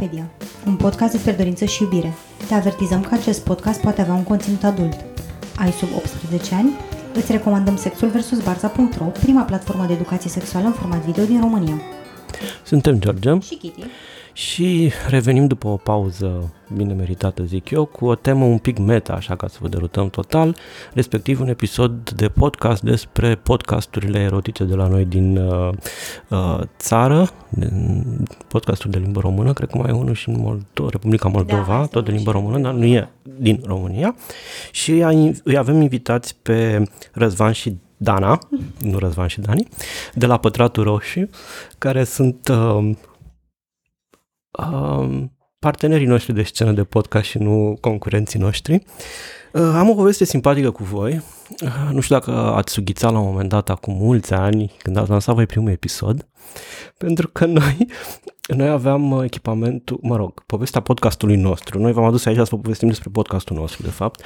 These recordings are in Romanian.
Eropedia, un podcast despre dorință și iubire. Te avertizăm că acest podcast poate avea un conținut adult. Ai sub 18 ani? Îți recomandăm Sexul vs. Barza.ro, prima platformă de educație sexuală în format video din România. Suntem George Și Kitty. Și revenim după o pauză bine meritată, zic eu, cu o temă un pic meta, așa ca să vă derutăm total, respectiv un episod de podcast despre podcasturile erotice de la noi din uh, uh, țară, din podcastul de limbă română, cred că mai e unul și în Moldova, Republica Moldova, mai tot de sunt limbă și română, în dar nu e din România. Și îi îi avem invitați pe Răzvan și Dana, nu Răzvan și Dani, de la Pătratul Roșu, care sunt uh, uh, partenerii noștri de scenă de podcast și nu concurenții noștri. Uh, am o poveste simpatică cu voi. Uh, nu știu dacă ați sughițat la un moment dat, acum mulți ani, când ați lansat voi primul episod, pentru că noi, noi aveam uh, echipamentul, mă rog, povestea podcastului nostru. Noi v-am adus aici să vă povestim despre podcastul nostru, de fapt.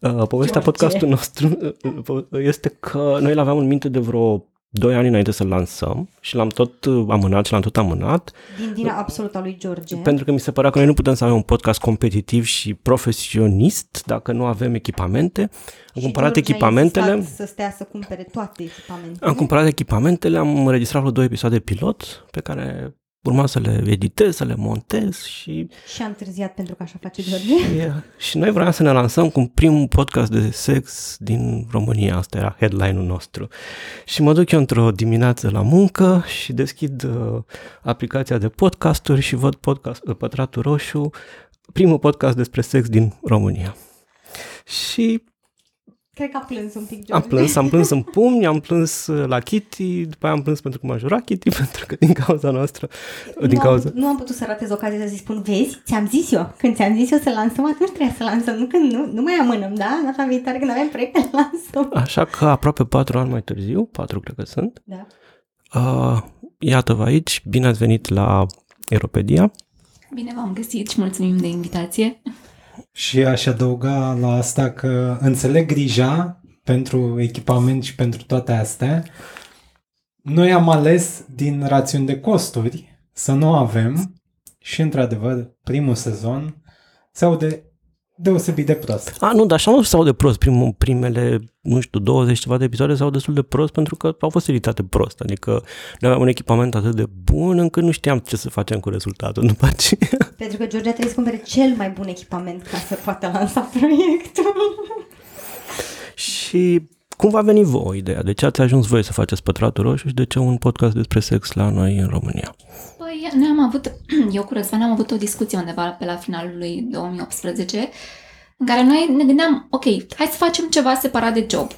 Uh, povestea George. podcastului nostru uh, uh, este că noi l-aveam în minte de vreo 2 ani înainte să-l lansăm și l-am tot uh, amânat și l-am tot amânat Din vina absolută a lui George. pentru că mi se părea că noi nu putem să avem un podcast competitiv și profesionist dacă nu avem echipamente. Am Și cumpărat George a echipamentele, insistat să stea să cumpere toate echipamentele. am cumpărat echipamentele, am înregistrat vreo două episoade pilot pe care urma să le editez, să le montez și, Și a întârziat pentru că așa face George. yeah. și noi vreau să ne lansăm cu primul podcast de sex din România, asta era headline-ul nostru. Și mă duc eu într-o dimineață la muncă și deschid uh, aplicația de podcasturi și văd podcast, uh, Pătratul Roșu, primul podcast despre sex din România. Și Cred că a plâns un pic George. am plâns, am plâns în pumni, am plâns uh, la Kitty, după aia am plâns pentru că m-a jurat Kitty, pentru că din cauza noastră, din nu, cauza... am, nu am putut să ratez ocazia să-i spun, vezi, ți-am zis eu, când ți-am zis eu să lansăm, atunci trebuie să lansăm, nu când nu, nu mai amânăm, da? Data viitoare când avem proiecte, lansăm. Așa că aproape patru ani mai târziu, patru cred că sunt, Da. uh, iată-vă aici, bine ați venit la Eropedia. Bine v-am găsit și mulțumim de invitație. Și aș adăuga la asta că înțeleg grija pentru echipament și pentru toate astea. Noi am ales din rațiuni de costuri să nu avem și, într-adevăr, primul sezon se aude deosebit de prost. A, nu, dar așa nu se aude prost. Primul, primele, nu știu, 20 ceva de episoade s-au destul de prost pentru că au fost editate prost. Adică noi aveam un echipament atât de bun încât nu știam ce să facem cu rezultatul după aceea. Pentru că George trebuie să cumpere cel mai bun echipament ca să poată lansa proiectul. Și cum v-a venit vouă ideea? De ce ați ajuns voi să faceți Pătratul Roșu și de ce un podcast despre sex la noi în România? Păi, noi am avut, eu cu Răzvan am avut o discuție undeva pe la finalul lui 2018 în care noi ne gândeam, ok, hai să facem ceva separat de job.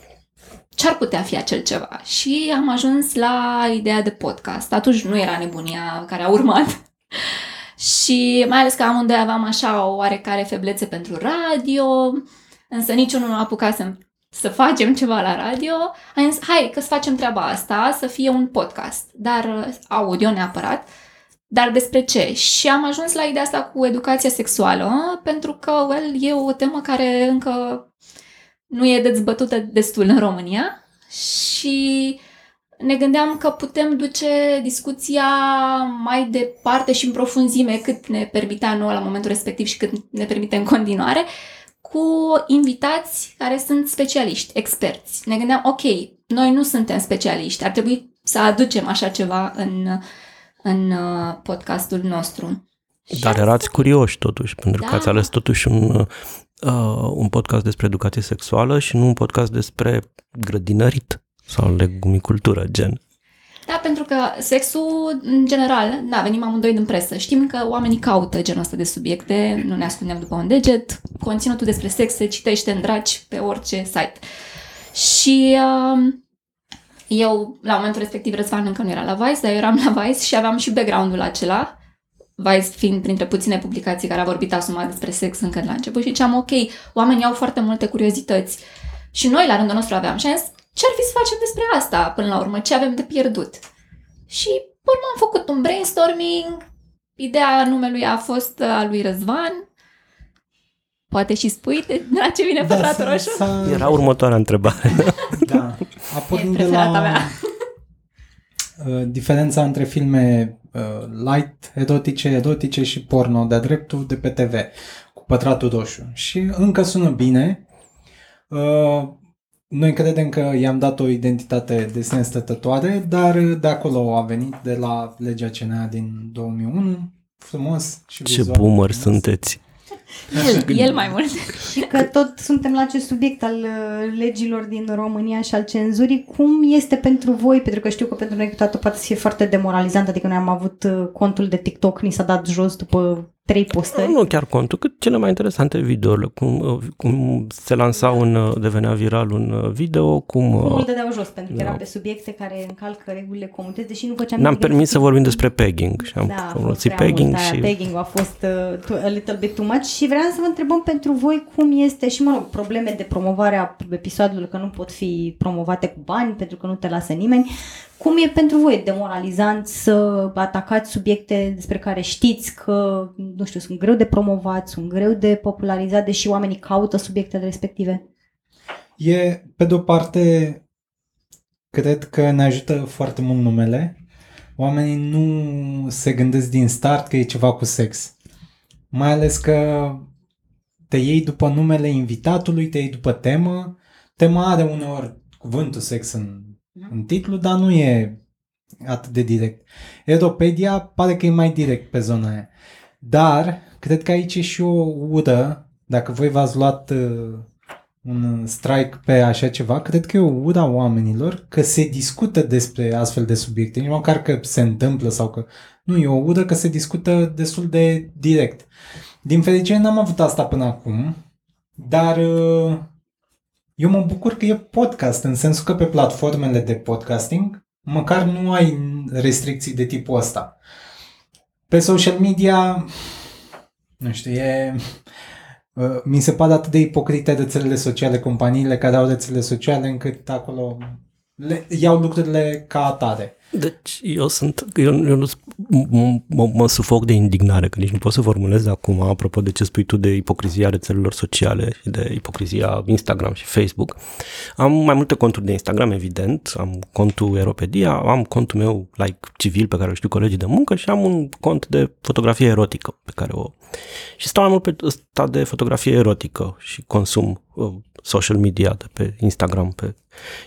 Ce ar putea fi acel ceva? Și am ajuns la ideea de podcast. Atunci nu era nebunia care a urmat. și mai ales că amândoi aveam așa o oarecare feblețe pentru radio, însă niciunul nu a apucat să, să facem ceva la radio. Am zis, hai că să facem treaba asta, să fie un podcast, dar uh, audio neapărat. Dar despre ce? Și am ajuns la ideea asta cu educația sexuală, pentru că, well, e o temă care încă nu e dezbătută destul în România și ne gândeam că putem duce discuția mai departe și în profunzime cât ne permitea nouă la momentul respectiv și cât ne permite în continuare, cu invitați care sunt specialiști, experți. Ne gândeam, ok, noi nu suntem specialiști, ar trebui să aducem așa ceva în, în uh, podcastul nostru. Și Dar asta- erați curioși totuși, pentru că Da. ați ales totuși un, uh, un podcast despre educație sexuală și nu un podcast despre grădinărit sau legumicultură, gen. Da, pentru că sexul, în general, da, venim amândoi din presă. Știm că oamenii caută genul ăsta de subiecte, nu ne ascundem după un deget. Conținutul despre sex se citește în draci pe orice site. Și uh, eu, la momentul respectiv, Răzvan încă nu era la Vice, dar eu eram la Vice și aveam și background-ul acela. Vice fiind printre puține publicații care a vorbit asumat despre sex încă de la început și ziceam, ok, oamenii au foarte multe curiozități. Și noi, la rândul nostru, aveam și am zis, ce ar fi să facem despre asta până la urmă? Ce avem de pierdut? Și pe urmă am făcut un brainstorming, ideea numelui a fost uh, a lui Răzvan, poate și spui de de la ce vine da, pătratul s-a- roșu? s-a- Era următoarea întrebare. Da. A pornit de preferata la, mea. uh, diferența între filme uh, light, erotice, erotice și porno de-a dreptul de pe TV, cu pătratul roșu. Și încă sună bine. Uh, noi credem că i-am dat o identitate de sine stătătoare, dar de acolo a venit, de la legea CNA din 2001, frumos și Ce vizual boomer frumos. sunteți. El, el mai mult. Și că tot suntem la acest subiect al uh, legilor din România și al cenzurii. Cum este pentru voi? Pentru că știu că pentru noi câteodată poate să fie foarte demoralizant. Adică noi am avut uh, contul de TikTok, ni s-a dat jos după trei postări. Nu chiar contul, cât cele mai interesante videourile, cum, uh, cum se lansa un, uh, devenea viral un uh, video, cum... Cum îl uh, dădeau jos, pentru că da. era pe subiecte care încalcă regulile comunității, deși nu făceam Ne-am nimic permis să respectiv. vorbim despre pegging și am Da, a fost folosit prea pegging mult, aia, și... Pegging a fost uh, too- a little bit too much și vreau să vă întrebăm pentru voi cum este și, mă rog, probleme de promovare a episoadelor, că nu pot fi promovate cu bani pentru că nu te lasă nimeni. Cum e pentru voi demoralizant să atacați subiecte despre care știți că, nu știu, sunt greu de promovat, sunt greu de popularizat, deși oamenii caută subiectele respective? E, pe de-o parte, cred că ne ajută foarte mult numele. Oamenii nu se gândesc din start că e ceva cu sex. Mai ales că te iei după numele invitatului, te iei după temă. Tema are uneori cuvântul sex în, în titlu, dar nu e atât de direct. Eropedia pare că e mai direct pe zona aia. Dar, cred că aici e și o ură, dacă voi v-ați luat uh, un strike pe așa ceva, cred că e o ură a oamenilor că se discută despre astfel de subiecte. Nu măcar că se întâmplă sau că... Nu, e o ură că se discută destul de direct. Din fericire n-am avut asta până acum, dar uh, eu mă bucur că e podcast, în sensul că pe platformele de podcasting măcar nu ai restricții de tipul ăsta. Pe social media, nu știu, e... uh, Mi se pare atât de ipocrite rețelele sociale, companiile care au rețele sociale, încât acolo le, iau lucrurile ca atare. Deci eu sunt, eu, eu nu, m- mă, mă sufoc de indignare, că nici nu pot să formulez acum, apropo de ce spui tu de ipocrizia rețelelor sociale și de ipocrizia Instagram și Facebook. Am mai multe conturi de Instagram, evident, am contul Eropedia, am contul meu like civil pe care îl știu colegii de muncă și am un cont de fotografie erotică pe care o... Și stau mai mult pe ăsta de fotografie erotică și consum uh, social media de pe Instagram, pe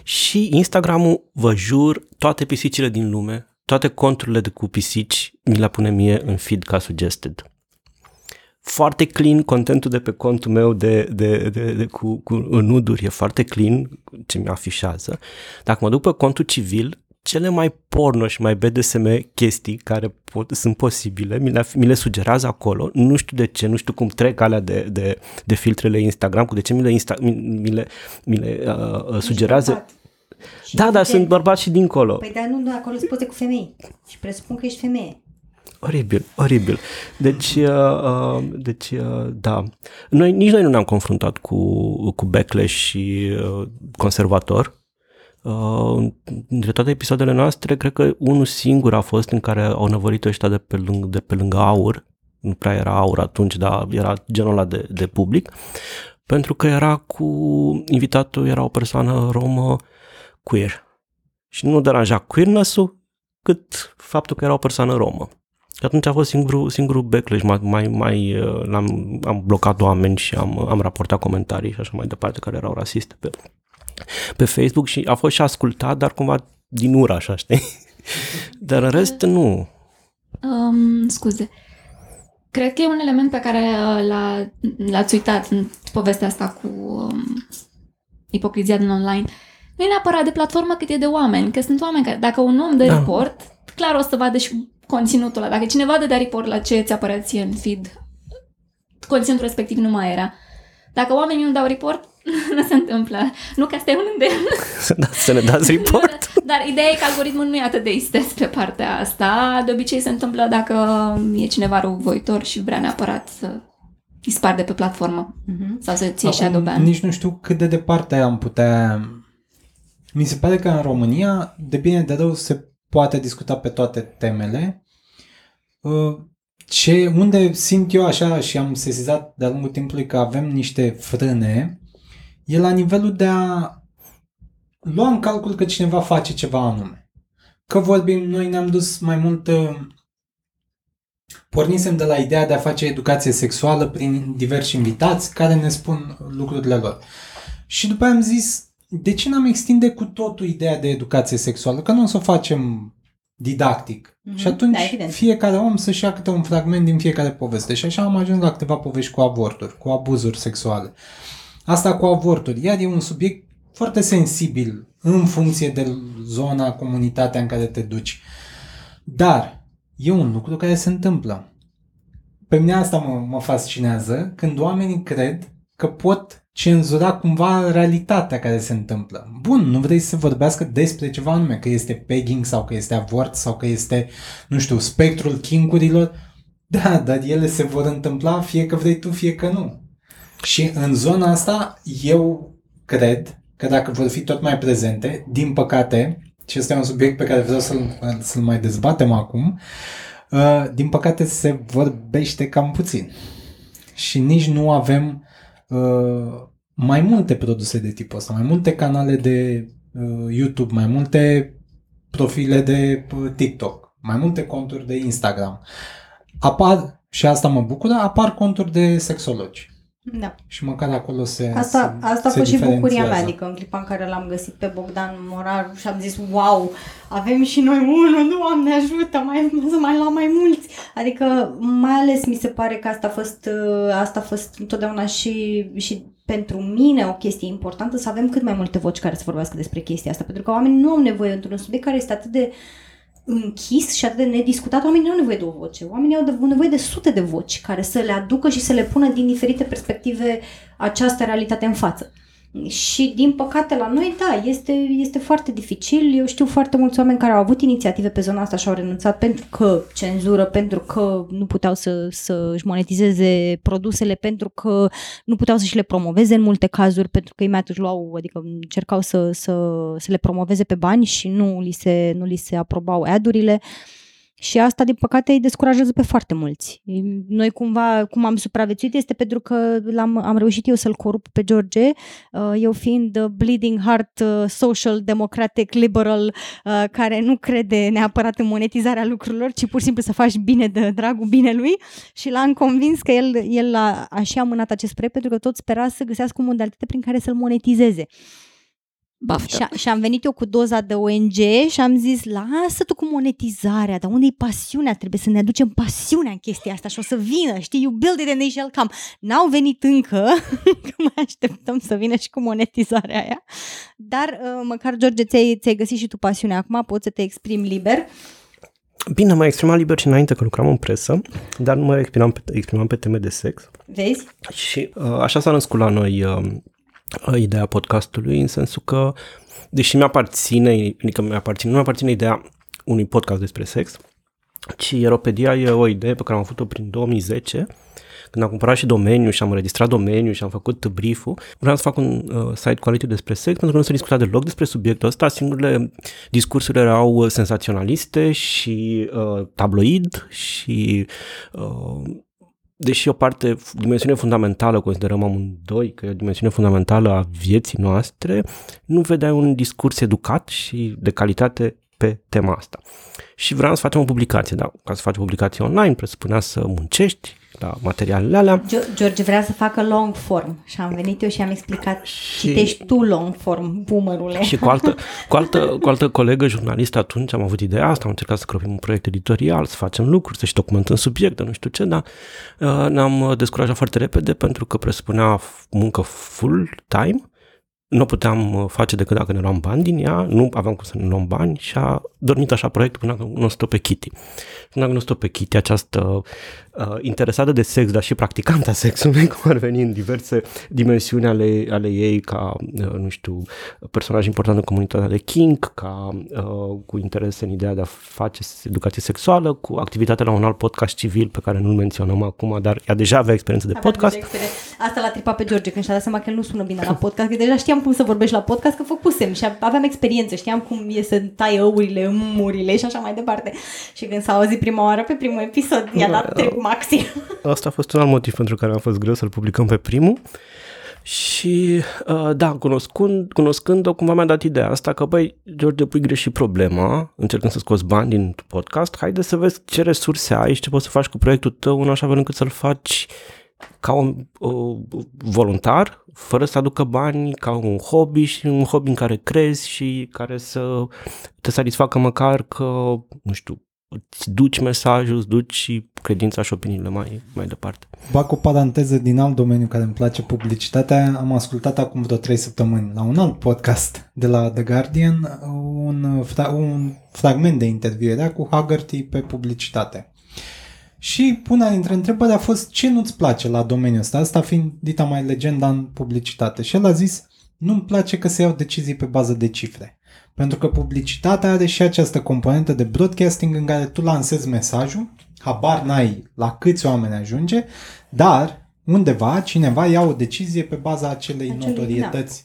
și Instagramul, vă jur, toate pisicile din lume, toate conturile de cu pisici, mi le pune mie în feed ca suggested. Foarte clean contentul de pe contul meu de, de, de, de cu, cu nuduri, e foarte clean ce mi afișează. Dacă mă duc pe contul civil, cele mai porno și mai BDSM chestii care pot, sunt posibile, mi le, mi le sugerează acolo, nu știu de ce, nu știu cum trec alea de, de, de filtrele Instagram, cu de ce mi le, insta, mi, mi le, mi le uh, uh, sugerează. Bărbat. Și Da, dar de- sunt bărbați și dincolo. Păi dar nu, nu, acolo sunt poze cu femei. Și presupun că ești femeie. Oribil, oribil. Deci, uh, uh, deci uh, da. Noi, nici noi nu ne-am confruntat cu, cu backlash și uh, conservator. Uh, dintre toate episoadele noastre, cred că unul singur a fost în care au năvărit ăștia de pe lângă, de pe lângă aur. Nu prea era aur atunci, dar era genul ăla de, de public. Pentru că era cu... Invitatul era o persoană romă queer. Și nu deranja queerness-ul, cât faptul că era o persoană romă. Și atunci a fost singurul, singurul backlash, mai, mai, mai uh, l-am, am blocat oameni și am, am raportat comentarii și așa mai departe care erau rasiste pe, pe Facebook și a fost și ascultat, dar cumva din ură, așa, știi? Dar în rest, nu. Um, scuze. Cred că e un element pe care uh, l-a, l-ați uitat în povestea asta cu um, ipocrizia din online. Nu e neapărat de platformă cât e de oameni, că sunt oameni care, dacă un om dă Da. report, clar o să vadă și conținutul ăla. Dacă cineva dă de report la ce ți apărea ție în feed, conținutul respectiv nu mai era. Dacă oamenii nu dau report, nu se întâmplă. Nu că asta e un îndemn. Da, să ne dați report. Dar ideea e că algoritmul nu e atât de isteț pe partea asta. De obicei se întâmplă dacă e cineva răuvoitor și vrea neapărat să dispar de pe platformă Mhm. sau să ție shadow Acum, ban. nici nu știu cât de departe am putea... Mi se pare că în România, de bine de rău, se poate discuta pe toate temele. Uh, Ce, unde simt eu așa și am sesizat de-a lungul timpului că avem niște frâne, e la nivelul de a lua în calcul că cineva face ceva anume. că vorbim, noi ne-am dus mai mult uh, pornisem de la ideea de a face educație sexuală prin diversi invitați care ne spun lucrurile lor. Și după aia am zis, de ce n-am extinde cu totul ideea de educație sexuală? Că nu o să o facem didactic. Mhm. Și atunci Da, evident. fiecare om să-și ia câte un fragment din fiecare poveste. Și așa am ajuns la câteva povești cu avorturi, cu abuzuri sexuale. Asta cu avorturi, iar e un subiect foarte sensibil în funcție de zona, comunitatea în care te duci. Dar e un lucru care se întâmplă. Pe mine asta mă, mă fascinează când oamenii cred că pot cenzura cumva realitatea care se întâmplă. Bun, nu vrei să vorbească despre ceva anume, că este pegging sau că este avort sau că este, nu știu, spectrul kinkurilor. Da, dar ele se vor întâmpla fie că vrei tu, fie că nu. Și în zona asta eu cred că dacă vor fi tot mai prezente, din păcate, și este un subiect pe care vreau să-l, să-l mai dezbatem acum, uh, din păcate se vorbește cam puțin. Și nici nu avem uh, mai multe produse de tipul ăsta, mai multe canale de uh, YouTube, mai multe profile de uh, TikTok, mai multe conturi de Instagram. Apar, și asta mă bucură, apar conturi de sexologi. Da. Și măcar acolo se Asta, se, asta a se fost și bucuria mea, diferențiază. adică în clipa în care l-am găsit pe Bogdan Morar și am zis, wow, avem și noi unul, Doamne ajută, mai, să mai luăm mai mulți. Adică mai ales mi se pare că asta a fost, uh, asta a fost întotdeauna și, și pentru mine o chestie importantă să avem cât mai multe voci care să vorbească despre chestia asta, pentru că oamenii nu au nevoie într-un subiect care este atât de închis și atât de nediscutat, oamenii nu au nevoie de o voce. Oamenii au de- nevoie de sute de voci care să le aducă și să le pună din diferite perspective această realitate în față. Și din păcate la noi, da, este, este foarte dificil. Eu știu foarte mulți oameni care au avut inițiative pe zona asta și au renunțat pentru că cenzură, pentru că nu puteau să, să își monetizeze produsele, pentru că nu puteau să și le promoveze în multe cazuri, pentru că imediat își luau, adică încercau să, să, să le promoveze pe bani și nu li se, nu li se aprobau ad-urile. Și asta, din păcate, îi descurajează pe foarte mulți. Noi cumva, cum am supraviețuit, este pentru că l-am, am reușit eu să-l corup pe George, uh, eu fiind uh, bleeding heart, uh, social, democratic, liberal, uh, care nu crede neapărat în monetizarea lucrurilor, ci pur și simplu să faci bine de dragul binelui și l-am convins că el, el a, a și amânat acest proiect pentru că tot spera să găsească o modalitate prin care să-l monetizeze. Baftă. Și, a, și am venit eu cu doza de ONG și am zis, lasă tu cu monetizarea, dar unde e pasiunea? Trebuie să ne aducem pasiunea în chestia asta și o să vină, știi, you build it and they shall come. N-au venit încă, că mai așteptăm să vină și cu monetizarea aia, dar uh, măcar, George, ți-ai, ți-ai găsit și tu pasiunea acum, poți să te exprimi liber. Bine, mă exprimam liber și înainte că lucram în presă, dar nu mă exprimam pe, exprimam pe teme de sex. Vezi? Și uh, așa s-a născut la noi uh, uh, ideea podcastului, în sensul că, deși mi-aparține, adică mi-aparține, nu mi-aparține ideea unui podcast despre sex, ci Eropedia e o idee pe care am avut-o prin 2010, când am cumpărat și domeniul și am înregistrat domeniul și am făcut brief-ul, vreau să fac un uh, site quality despre sex pentru că nu se discuta deloc despre subiectul ăsta, singurele discursuri erau uh, senzaționaliste și uh, tabloid și uh, deși o parte, dimensiune fundamentală, considerăm amândoi că e o dimensiune fundamentală a vieții noastre, nu vedeai un discurs educat și de calitate pe tema asta. Și vreau să facem o publicație, da, ca să faci o publicație online, presupunea să muncești la materialele alea. Gio- George vrea să facă long form și am venit eu și am explicat, Și- citești tu long form, boomerule. Și cu altă, cu, altă, cu altă colegă jurnalistă atunci am avut ideea asta, am încercat să cropim un proiect editorial, să facem lucruri, să și documentăm subiecte, nu știu ce, dar uh, ne-am descurajat foarte repede pentru că presupunea f- muncă full-time, nu o puteam uh, face decât dacă ne luam bani din ea, nu aveam cum să ne luăm bani și a dormit așa proiectul până când nu o stă pe Kitty. Până când nu stă pe Kitty, această uh, interesată de sex, dar și practicanta sexului, cum ar veni în diverse dimensiuni ale, ale ei, ca, uh, nu știu, personaj important în comunitatea de King, ca uh, cu interes în ideea de a face educație sexuală, cu activitatea la un alt podcast civil pe care nu-l menționăm acum, dar ea deja avea experiență de Avea podcast. deja experiență. Asta l-a tripat pe George când și-a dat seama că nu sună bine la podcast, că deja știam cum să vorbești la podcast, că făcusem și aveam experiență, știam cum e să tai ăurile, murile și așa mai departe. Și când s-a auzit prima oară pe primul episod, i-a dat trip maxim. Asta a fost un alt motiv pentru care a fost greu să-l publicăm pe primul. Și uh, da, cunoscând, cunoscând-o, cumva mi-a dat ideea asta că, băi, George, pui greșit problema, încercând să scoți bani din podcast, haide să vezi ce resurse ai și ce poți să faci cu proiectul tău în așa fel încât să-l faci ca un uh, voluntar, fără să aducă bani, ca un hobby și un hobby în care crezi și care să te satisfacă măcar că, nu știu, îți duci mesajul, îți duci credința și opiniile mai, mai departe. Bag o paranteză din alt domeniu care îmi place publicitatea. Am ascultat acum vreo trei săptămâni la un alt podcast de la The Guardian un, un fragment de interviu era cu Haggerty pe publicitate. Și una dintre întrebări a fost ce nu-ți place la domeniul ăsta, asta fiind dita mai legenda în publicitate. Și el a zis, nu-mi place că se iau decizii pe bază de cifre. Pentru că publicitatea are și această componentă de broadcasting în care tu lansezi mesajul, habar n-ai la câți oameni ajunge, dar undeva cineva ia o decizie pe baza acelei Acelui, notorietăți.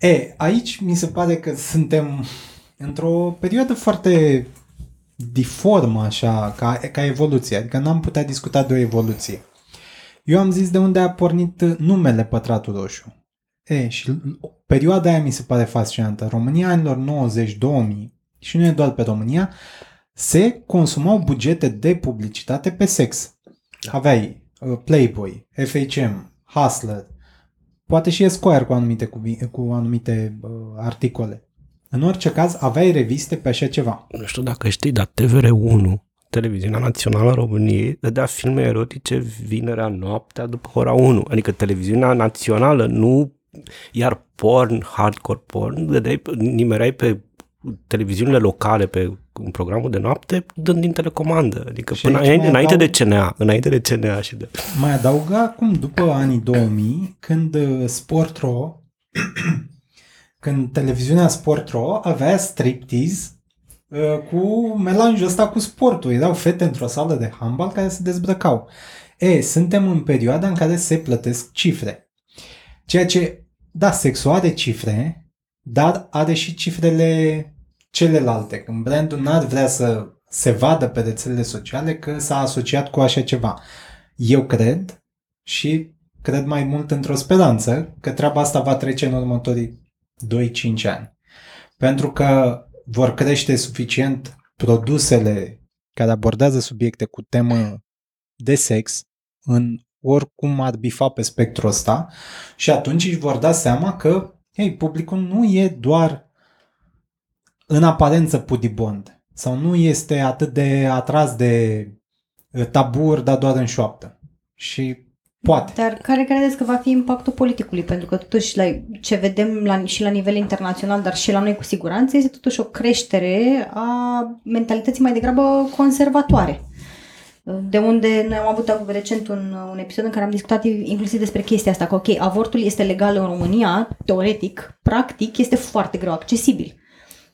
Da. E, aici mi se pare că suntem într-o perioadă foarte diformă așa, ca, ca evoluție, adică n-am putea discuta de o evoluție. Eu am zis de unde a pornit numele Pătratul Roșu. E, și perioada aia mi se pare fascinantă. România anilor 90-2000, și nu e doar pe România, se consumau bugete de publicitate pe sex. Da. Aveai uh, Playboy, FHM, Hustler, poate și Esquire cu anumite, cu, cu anumite uh, articole. În orice caz, aveai reviste pe așa ceva. Nu știu dacă știi, dar TVR1, televiziunea națională a României, dădea filme erotice vinerea noaptea după ora 1. Adică televiziunea națională nu iar porn, hardcore porn, dădeai, nimereai pe televiziunile locale pe un programul de noapte dând din telecomandă. Adică și până înainte, înainte adaug... de CNA, înainte de CNA și de... Mai adauga acum, după anii 2000, când uh, Sportro, când televiziunea Sportro avea striptease uh, cu melanjul ăsta cu sportul. Erau fete într-o sală de handbal care se dezbrăcau. E, suntem în perioada în care se plătesc cifre. Ceea ce da, sexul are cifre, dar are și cifrele celelalte. Când brandul n-ar vrea să se vadă pe rețelele sociale că s-a asociat cu așa ceva. Eu cred și cred mai mult într-o speranță că treaba asta va trece în următorii 2-5 ani. Pentru că vor crește suficient produsele care abordează subiecte cu temă de sex în oricum ar bifa pe spectrul ăsta și atunci își vor da seama că hey, publicul nu e doar în aparență pudibond sau nu este atât de atras de uh, taburi, dar doar în șoaptă. Și poate. Dar care credeți că va fi impactul politicului? Pentru că totuși la, ce vedem la, și la nivel internațional, dar și la noi cu siguranță, este totuși o creștere a mentalității mai degrabă conservatoare de unde noi am avut recent un, un episod în care am discutat inclusiv despre chestia asta, că ok, avortul este legal în România, teoretic, practic este foarte greu accesibil.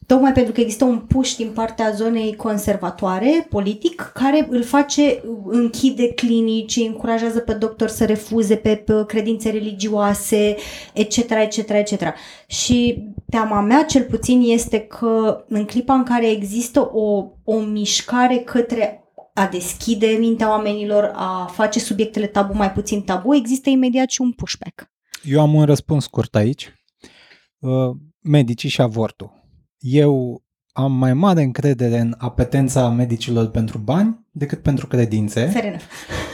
Tocmai pentru că există un push din partea zonei conservatoare, politic, care îl face, închide clinici, încurajează pe doctor să refuze pe, pe credințe religioase, etc., etc., etc. Și teama mea, cel puțin, este că în clipa în care există o, o mișcare către a deschide mintea oamenilor, a face subiectele tabu mai puțin tabu, există imediat și un pushback. Eu am un răspuns scurt aici. Uh, medicii și avortul. Eu am mai mare încredere în apetența medicilor pentru bani decât pentru credințe. Fair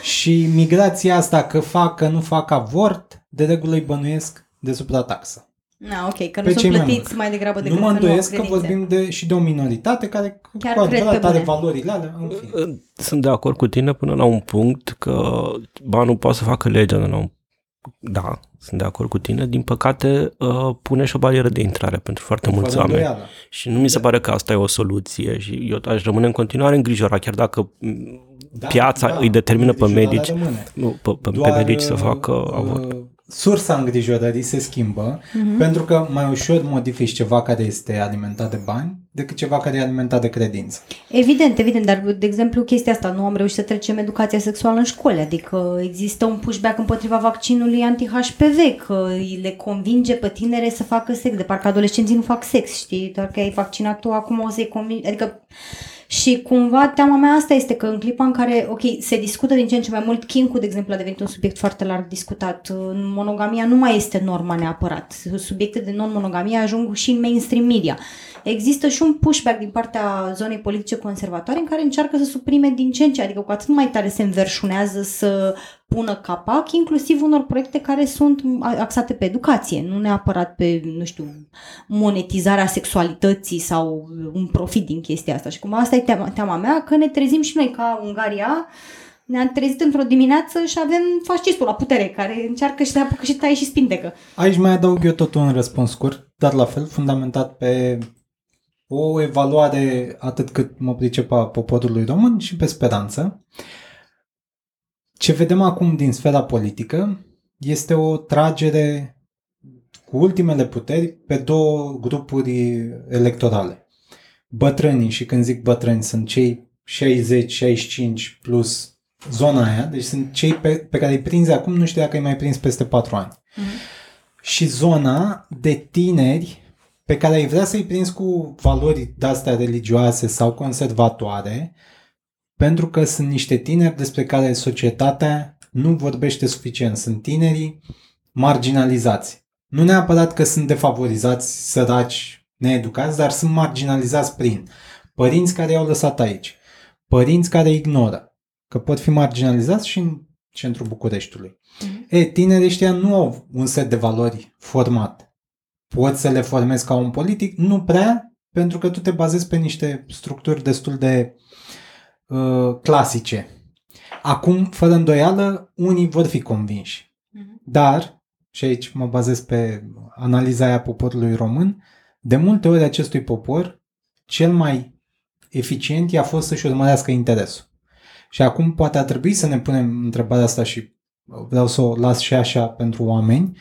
Și migrația asta că fac, că nu fac avort, de regulă îi bănuiesc de suprataxă. Na, ok, că nu sunt plătiți mai, mai degrabă decât Nu mă îndoiesc că, că vorbim de, și de o minoritate care Chiar cu adevărat are valorile alea. În fine. Sunt de acord cu tine până la un punct că banul poate să facă legea de la un da, sunt de acord cu tine. Din păcate, uh, pune și o barieră de intrare pentru foarte mulți oameni. Îndoială. Și nu mi se pare că asta e o soluție și eu aș rămâne în continuare îngrijorat, chiar dacă da, piața da, îi determină pe medici, nu, pe, pe, Doar, pe medici să facă uh, avort sursa îngrijorării se schimbă uh-huh. pentru că mai ușor modifici ceva care este alimentat de bani decât ceva care e alimentat de credință. Evident, evident, dar de exemplu chestia asta, nu am reușit să trecem educația sexuală în școli, adică există un pushback împotriva vaccinului anti-HPV, că le convinge pe tinere să facă sex, de parcă adolescenții nu fac sex, știi, doar că ai vaccinat tu acum o să-i convingi, adică Și cumva teama mea asta este că în clipa în care, ok, se discută din ce în ce mai mult, kink de exemplu, a devenit un subiect foarte larg discutat. Monogamia nu mai este norma neapărat. Subiecte de non-monogamie ajung și în mainstream media. Există și un pushback din partea zonei politice conservatoare în care încearcă să suprime din ce în ce, adică cu atât mai tare se înverșunează să pună capac, inclusiv unor proiecte care sunt axate pe educație, nu neapărat pe, nu știu, monetizarea sexualității sau un profit din chestia asta. Și cum asta e teama, teama mea, că ne trezim și noi ca Ungaria, ne-am trezit într-o dimineață și avem fascistul la putere, care încearcă și să apucă și taie și spindecă. Aici mai adaug eu tot un răspuns scurt, dar la fel fundamentat pe o evaluare atât cât mă pricepa poporului român și pe speranță. Ce vedem acum din sfera politică este o tragere cu ultimele puteri pe două grupuri electorale. Bătrânii, și când zic bătrâni, sunt cei 60-65 plus zona aia, deci sunt cei pe, pe care îi prinzi acum, nu știu dacă îi mai prins peste 4 ani. Mm-hmm. Și zona de tineri pe care ai vrea să-i prinzi cu valori de-astea religioase sau conservatoare, pentru că sunt niște tineri despre care societatea nu vorbește suficient. Sunt tinerii marginalizați. Nu neapărat că sunt defavorizați, săraci, needucați, dar sunt marginalizați prin părinți care i-au lăsat aici, părinți care ignoră, că pot fi marginalizați și în centrul Bucureștiului. Mm-hmm. E, tinerii ăștia nu au un set de valori format poți să le formezi ca un politic? Nu prea, pentru că tu te bazezi pe niște structuri destul de uh, clasice. Acum, fără îndoială, unii vor fi convinși. Mhm. Dar, și aici mă bazez pe analiza aia poporului român, de multe ori acestui popor, cel mai eficient i-a fost să-și urmărească interesul. Și acum poate ar trebui să ne punem întrebarea asta și vreau să o las și așa pentru oameni.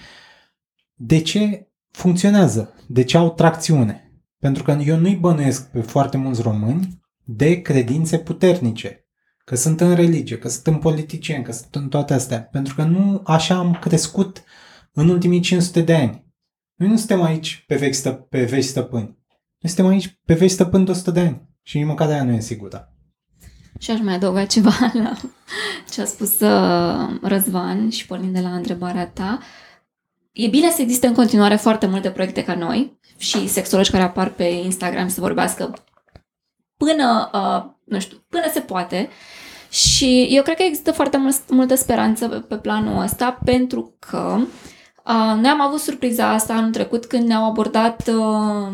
De ce funcționează. De ce au tracțiune? Pentru că eu nu-i bănuiesc pe foarte mulți români de credințe puternice. Că sunt în religie, că sunt în politicieni, că sunt în toate astea. Pentru că nu așa am crescut în ultimii 500 de ani. Noi nu suntem aici pe vechi, stă, pe vechi stăpâni. Noi suntem aici pe vechi stăpâni de 100 de ani. Și nici măcar aia nu e sigură. Și aș mai adăuga ceva la ce a spus uh, Răzvan și pornind de la întrebarea ta. Uh, E bine să existe în continuare foarte multe proiecte ca noi și sexologi care apar pe Instagram să vorbească până, uh, nu știu, până se poate. Și eu cred că există foarte mult, multă speranță pe, pe planul ăsta pentru că uh, noi am avut surpriza asta anul trecut când ne-au abordat uh,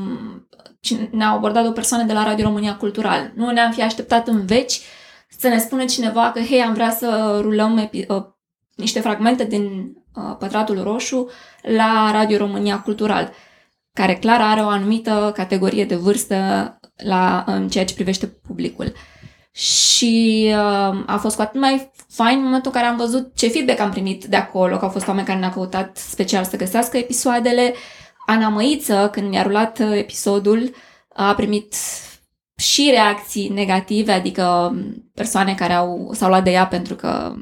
ne-au abordat o persoană de la Radio România Cultural. Nu ne-am fi așteptat în veci să ne spună cineva că, hei, am vrea să rulăm epi- uh, niște fragmente din uh, Pătratul Roșu la Radio România Cultural, care clar are o anumită categorie de vârstă la, în ceea ce privește publicul. Și uh, a fost cu atât mai fain în momentul în care am văzut ce feedback am primit de acolo, că au fost oameni care ne-au căutat special să găsească episoadele. Ana Măiță, când mi-a rulat uh, episodul, a primit și reacții negative, adică persoane care au, s-au luat de ea pentru că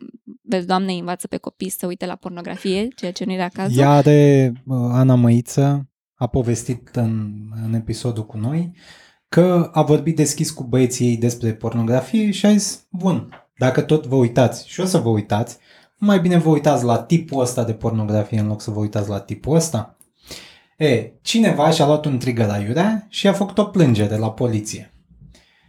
vezi, Doamne, învață pe copii să uite la pornografie, ceea ce nu era cazul. Ea are, Ana Măiță, a povestit în, în episodul cu noi că a vorbit deschis cu băieții ei despre pornografie și a zis, bun, dacă tot vă uitați și o să vă uitați, mai bine vă uitați la tipul ăsta de pornografie în loc să vă uitați la tipul ăsta. E, cineva și-a luat un trigger aiurea și a făcut o plângere la poliție.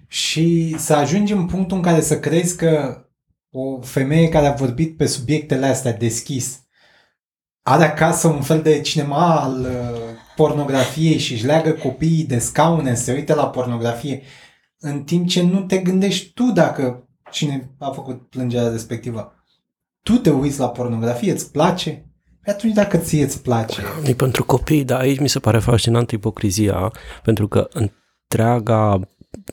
Și să ajungem în punctul în care să crezi că o femeie care a vorbit pe subiectele astea deschis are acasă un fel de cinema al uh, pornografiei și își leagă copiii de scaune, se uită la pornografie, în timp ce nu te gândești tu dacă cine a făcut plângerea respectivă. Tu te uiți la pornografie, îți place? Păi atunci dacă ție îți place... E pentru copii, dar aici mi se pare fascinantă ipocrizia, pentru că întreaga,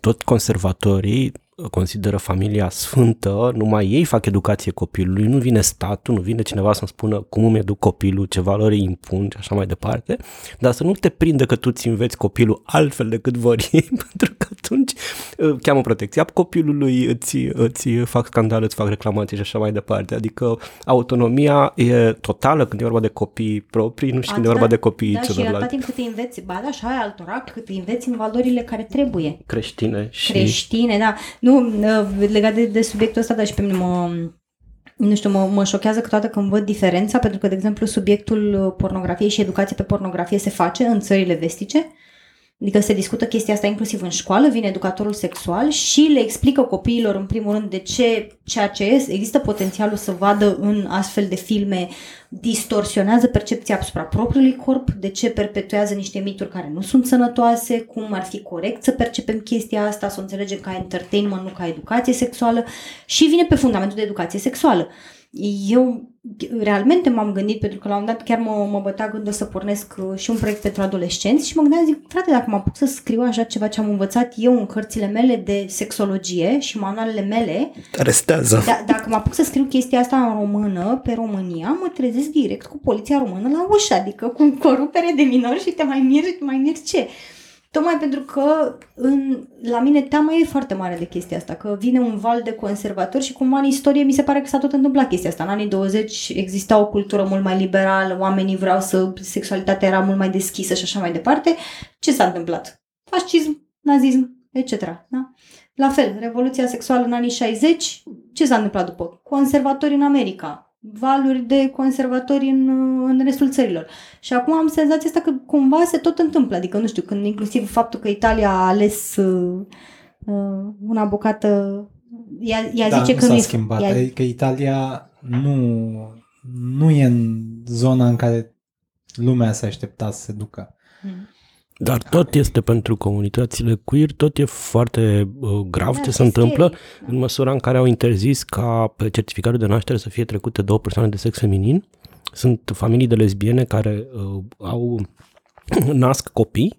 tot conservatorii consideră familia sfântă, numai ei fac educație copilului, nu vine statul, nu vine cineva să-mi spună cum îmi educ copilul, ce valori îi impun și așa mai departe, dar să nu te prindă că tu ți înveți copilul altfel decât vor ei, pentru că tu atunci uh, cheamă protecția copilului, îți, îți fac scandal, îți fac reclamații și așa mai departe. Adică autonomia e totală când e vorba de copii proprii, nu și când e vorba de copii da, celorlalți. și atâta timp cât îi înveți, ba da, și aia altora, cât îi înveți în valorile care trebuie. Creștine și... Creștine, da. Nu, uh, legat de, de subiectul ăsta, dar și pe mine mă, nu știu, mă, mă șochează câteodată când văd diferența, pentru că, de exemplu, subiectul pornografiei și educație pe pornografie se face în țările vestice, Adică se discută chestia asta inclusiv în școală, vine educatorul sexual și le explică copiilor în primul rând de ce ceea ce există potențialul să vadă în astfel de filme distorsionează percepția asupra propriului corp, de ce perpetuează niște mituri care nu sunt sănătoase, cum ar fi corect să percepem chestia asta, să o înțelegem ca entertainment, nu ca educație sexuală și vine pe fundamentul de educație sexuală. Eu realmente m-am gândit, pentru că la un dat chiar mă, mă bătea gândul să pornesc uh, și un proiect pentru adolescenți și mă gândeam, zic, frate, dacă mă apuc să scriu așa ceva ce am învățat eu în cărțile mele de sexologie și manualele mele, Arestează. da, dacă mă apuc să scriu chestia asta în română, pe România, mă trezesc direct cu poliția română la ușă, adică cu corupere de minori și te mai miri, mai miri ce. Tocmai pentru că în, la mine teama e foarte mare de chestia asta, că vine un val de conservatori și cumva în istorie mi se pare că s-a tot întâmplat chestia asta. În anii 20 exista o cultură mult mai liberală, oamenii vreau să, sexualitatea era mult mai deschisă și așa mai departe. Ce s-a întâmplat? Fascism, nazism, etc. Da? La fel, revoluția sexuală în anii 60, ce s-a întâmplat după? Conservatori în America, valuri de conservatori în, în restul țărilor. Și acum am senzația asta că cumva se tot întâmplă. Adică, nu știu, când inclusiv faptul că Italia a ales uh, uh, una bucată, ea, ea da, zice nu că s-a nu schimbat. Ea... Adică Italia nu, nu e în zona în care lumea se aștepta să se ducă. Mm. Dar tot este pentru comunitățile queer, tot e foarte uh, grav Da, ce se e întâmplă scary. în măsura în care au interzis ca pe certificatul de naștere să fie trecute două persoane de sex feminin. Sunt familii de lesbiene care uh, au nasc copii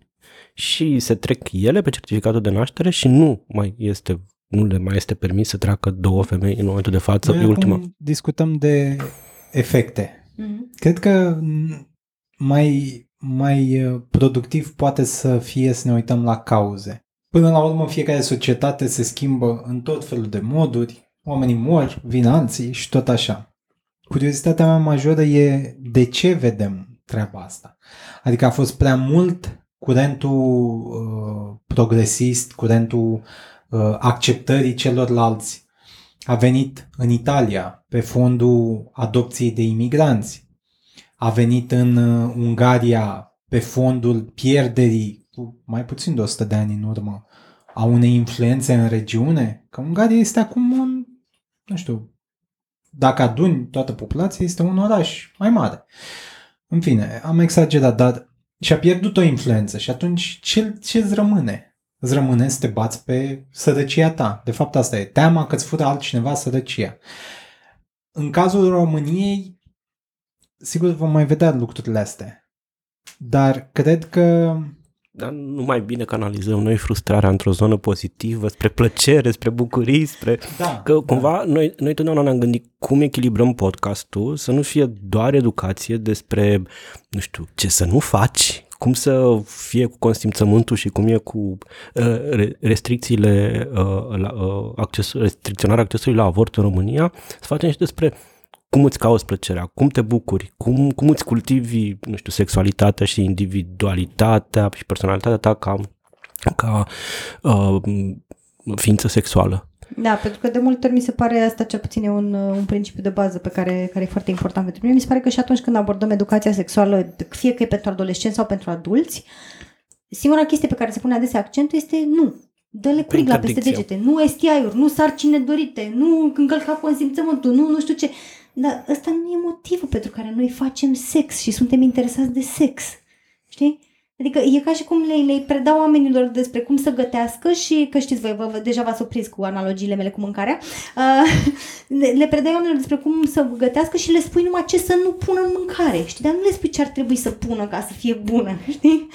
și se trec ele pe certificatul de naștere și nu mai este nu le mai este permis să treacă două femei în momentul de față, Noi e ultima. acum discutăm de efecte. Mm. Cred că m, mai, mai uh, productiv poate să fie să ne uităm la cauze. Până la urmă, fiecare societate se schimbă în tot felul de moduri, oamenii mor, vin alții și tot așa. Curiozitatea mea majoră e de ce vedem treaba asta. Adică a fost prea mult curentul uh, progresist, curentul uh, acceptării celorlalți. A venit în Italia pe fondul adopției de imigranți. A venit în uh, Ungaria pe fondul pierderii cu mai puțin de 100 de ani în urmă a unei influențe în regiune. Că Ungaria este acum un, nu știu, dacă aduni toată populația, este un oraș mai mare. În fine, am exagerat, dar și-a pierdut o influență și atunci ce, ce îți rămâne? Îți rămâne să te bați pe sărăcia ta. De fapt asta e, teama că îți fură altcineva sărăcia. În cazul României, sigur vom mai vedea lucrurile astea. Dar cred că Dar nu mai bine canalizăm noi frustrarea într-o zonă pozitivă, spre plăcere, spre bucurii, spre... da, Că cumva noi, noi totdeauna ne-am gândit cum echilibrăm podcastul să nu fie doar educație despre, nu știu, ce să nu faci, cum să fie cu consimțământul și cum e cu uh, re- restricțiile, uh, la, uh, acces, restricționarea accesului la avort în România, să facem și despre cum îți cauți plăcerea, cum te bucuri, cum, cum îți cultivi, nu știu, sexualitatea și individualitatea și personalitatea ta ca, ca uh, ființă sexuală. Da, pentru că de multe ori mi se pare asta cel puțin e un, un principiu de bază pe care, care e foarte important pentru mine. Mi se pare că și atunci când abordăm educația sexuală, fie că e pentru adolescenți sau pentru adulți, singura chestie pe care se pune adesea accentul este nu. Dă-le curigla peste interdicție. degete, nu STI-uri, nu sarcini nedorite, nu încălca consimțământul, nu nu știu ce. Dar ăsta nu e motivul pentru care noi facem sex și suntem interesați de sex. Știi? Adică e ca și cum le, le predau oamenilor despre cum să gătească și, că știți voi, vă, vă, deja v-ați oprins cu analogiile mele cu mâncarea, uh, le, le predai oamenilor despre cum să gătească și le spui numai ce să nu pună în mâncare, știi? Dar nu le spui ce ar trebui să pună ca să fie bună, știi?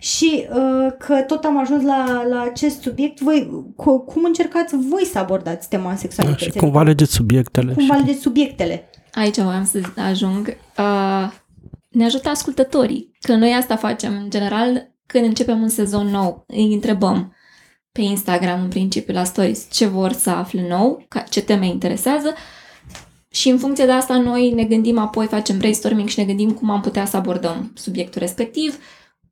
Și uh, că tot am ajuns la, la acest subiect, voi, cu, cum încercați voi să abordați tema Da, și sexualității? cum vă alegeți subiectele. cum și- vă alegeți subiectele? Aici voiam să ajung. Uh, ne ajută ascultătorii. Că noi asta facem în general când începem un sezon nou. Îi întrebăm pe Instagram, în principiu, la stories, ce vor să afle nou, ca- ce teme interesează și în funcție de asta noi ne gândim apoi, facem brainstorming și ne gândim cum am putea să abordăm subiectul respectiv,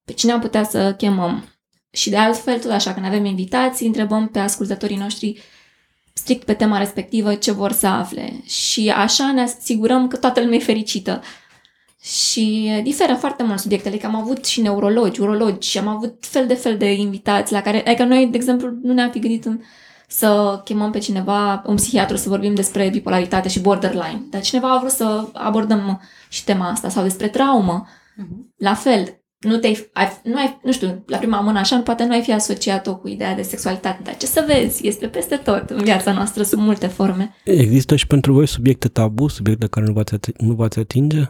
pe cine am putea să chemăm. Și de altfel, tot așa, când avem invitații, întrebăm pe ascultătorii noștri strict pe tema respectivă ce vor să afle. Și așa ne asigurăm că toată lumea e fericită. Și diferă foarte mult subiectele, că am avut și neurologi, urologi și am avut fel de fel de invitați la care, adică noi, de exemplu, nu ne-am fi gândit în, să chemăm pe cineva, un psihiatru, să vorbim despre bipolaritate și borderline. Dar cineva a vrut să abordăm și tema asta sau despre traumă. Mhm. La fel, nu, te-ai, ai, nu, ai, nu știu, la prima mână așa, poate nu ai fi asociat-o cu ideea de sexualitate, dar ce să vezi, este peste tot în viața noastră, sunt multe forme. Există și pentru voi subiecte tabu, subiecte care nu v-ați, ati- nu v-ați atinge?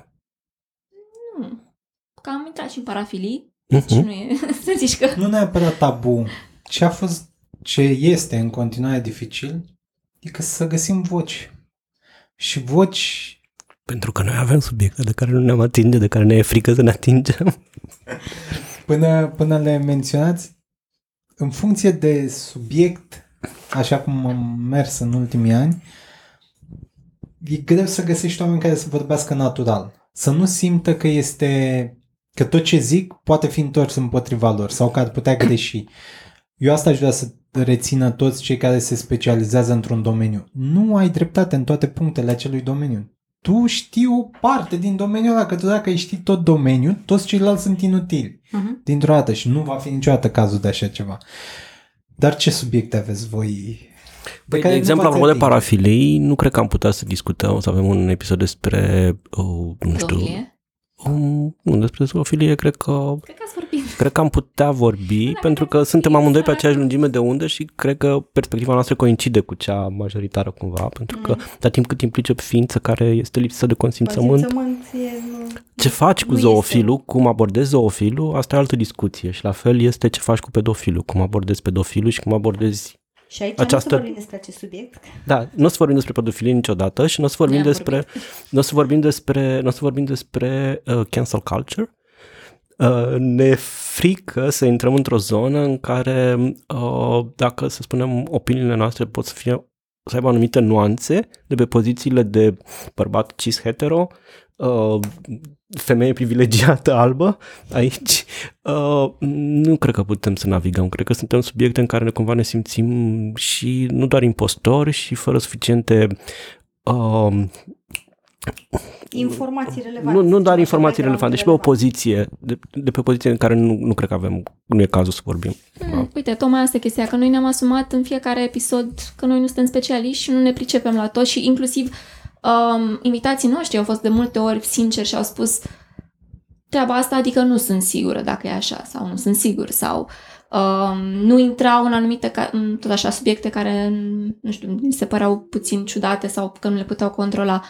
Hmm. Că am intrat și în parafilii, deci Mhm. nu e, să zici că... Nu neapărat tabu. Ce a fost, ce este în continuare dificil, e că să găsim voci. Și voci Pentru că noi avem subiecte de care nu ne-am atinge, de care ne e frică să ne atingem. Până, până le menționați, în funcție de subiect, așa cum am mers în ultimii ani, e greu să găsești oameni care să vorbească natural. Să nu simtă că este că tot ce zic poate fi întors împotriva lor sau că ar putea greși. Eu asta aș vrea să rețină toți cei care se specializează într-un domeniu. Nu ai dreptate în toate punctele acelui domeniu. Tu știi o parte din domeniul ăla, că tu dacă ai ști tot domeniul, toți ceilalți sunt inutili Mhm. dintr-o dată și nu va fi niciodată cazul de așa ceva. Dar ce subiecte aveți voi? Păi, care de nu exemplu, v-ați apropo de atinge? parafilii, nu cred că am putea să discutăm, să avem un episod despre, uh, nu știu, Zofilie. Um, nu, despre zoofilie, cred că Cred că ați vorbit. Cred că am putea vorbi, Da, pentru că suntem amândoi pe aceeași lungime de undă și cred că perspectiva noastră coincide cu cea majoritară cumva, pentru că de timp cât implice o ființă care este lipsă de consimțământ, Consimțământ e, nu... ce faci cu nu zoofilul, cum abordezi zoofilul, asta e altă discuție și la fel este ce faci cu pedofilul, cum abordezi pedofilul și cum abordezi... Și aici Această- nu să vorbim despre acest subiect. Da, nu o să vorbim despre pedofilie niciodată și nu o să vorbim Ne-am despre... Nu o să vorbim despre, nu o să vorbim despre uh, cancel culture. Uh, ne e frică să intrăm într-o zonă în care, uh, dacă să spunem, opiniile noastre pot să fie să aibă anumite nuanțe de pe pozițiile de bărbat cis-hetero, uh, femeie privilegiată albă aici, uh, nu cred că putem să navigăm. Cred că suntem subiecte în care ne cumva ne simțim și nu doar impostori și fără suficiente uh, Informații relevante. nu, nu doar Ceva informații background relevante, și pe o poziție, de, de pe o poziție în care nu, nu cred că avem, nu e cazul să vorbim. Hmm, uite, tocmai asta e chestia, că noi ne-am asumat în fiecare episod că noi nu suntem specialiști și nu ne pricepem la tot și inclusiv um, invitații noștri au fost de multe ori sinceri și au spus treaba asta, adică nu sunt sigură dacă e așa sau nu sunt sigur sau um, nu intrau în anumite, ca, în tot așa, subiecte care, nu știu, mi se păreau puțin ciudate sau că nu le puteau controla.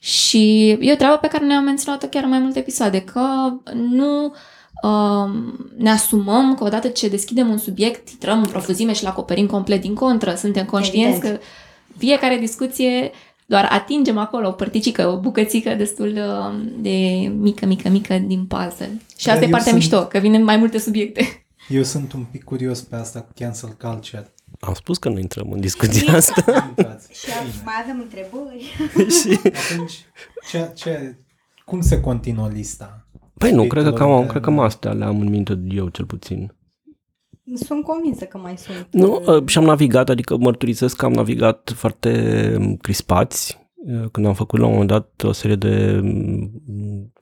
Și e o treabă pe care ne-am menționat-o chiar în mai multe episoade, că nu um, ne asumăm că odată ce deschidem un subiect, intrăm în profuzime și l acoperim complet din contră. Suntem conștienți Evident. că fiecare discuție doar atingem acolo o părticică, o bucățică destul um, de mică, mică, mică din puzzle. Și Dar asta e eu partea sunt- mișto, că vine mai multe subiecte. Eu sunt un pic curios pe asta cu cancel culture. Am spus că nu intrăm în discuția asta. Intrați. Și a- mai avem întrebări. și... Atunci, ce, ce, cum se continuă lista? Păi nu, cred că, Subiectelor cam, care cred că nu- astea le am în minte eu cel puțin. Sunt convinsă că mai sunt. Nu, uh, și am navigat, adică mărturisesc că am navigat foarte um, crispați uh, când am făcut la un moment dat o serie de um,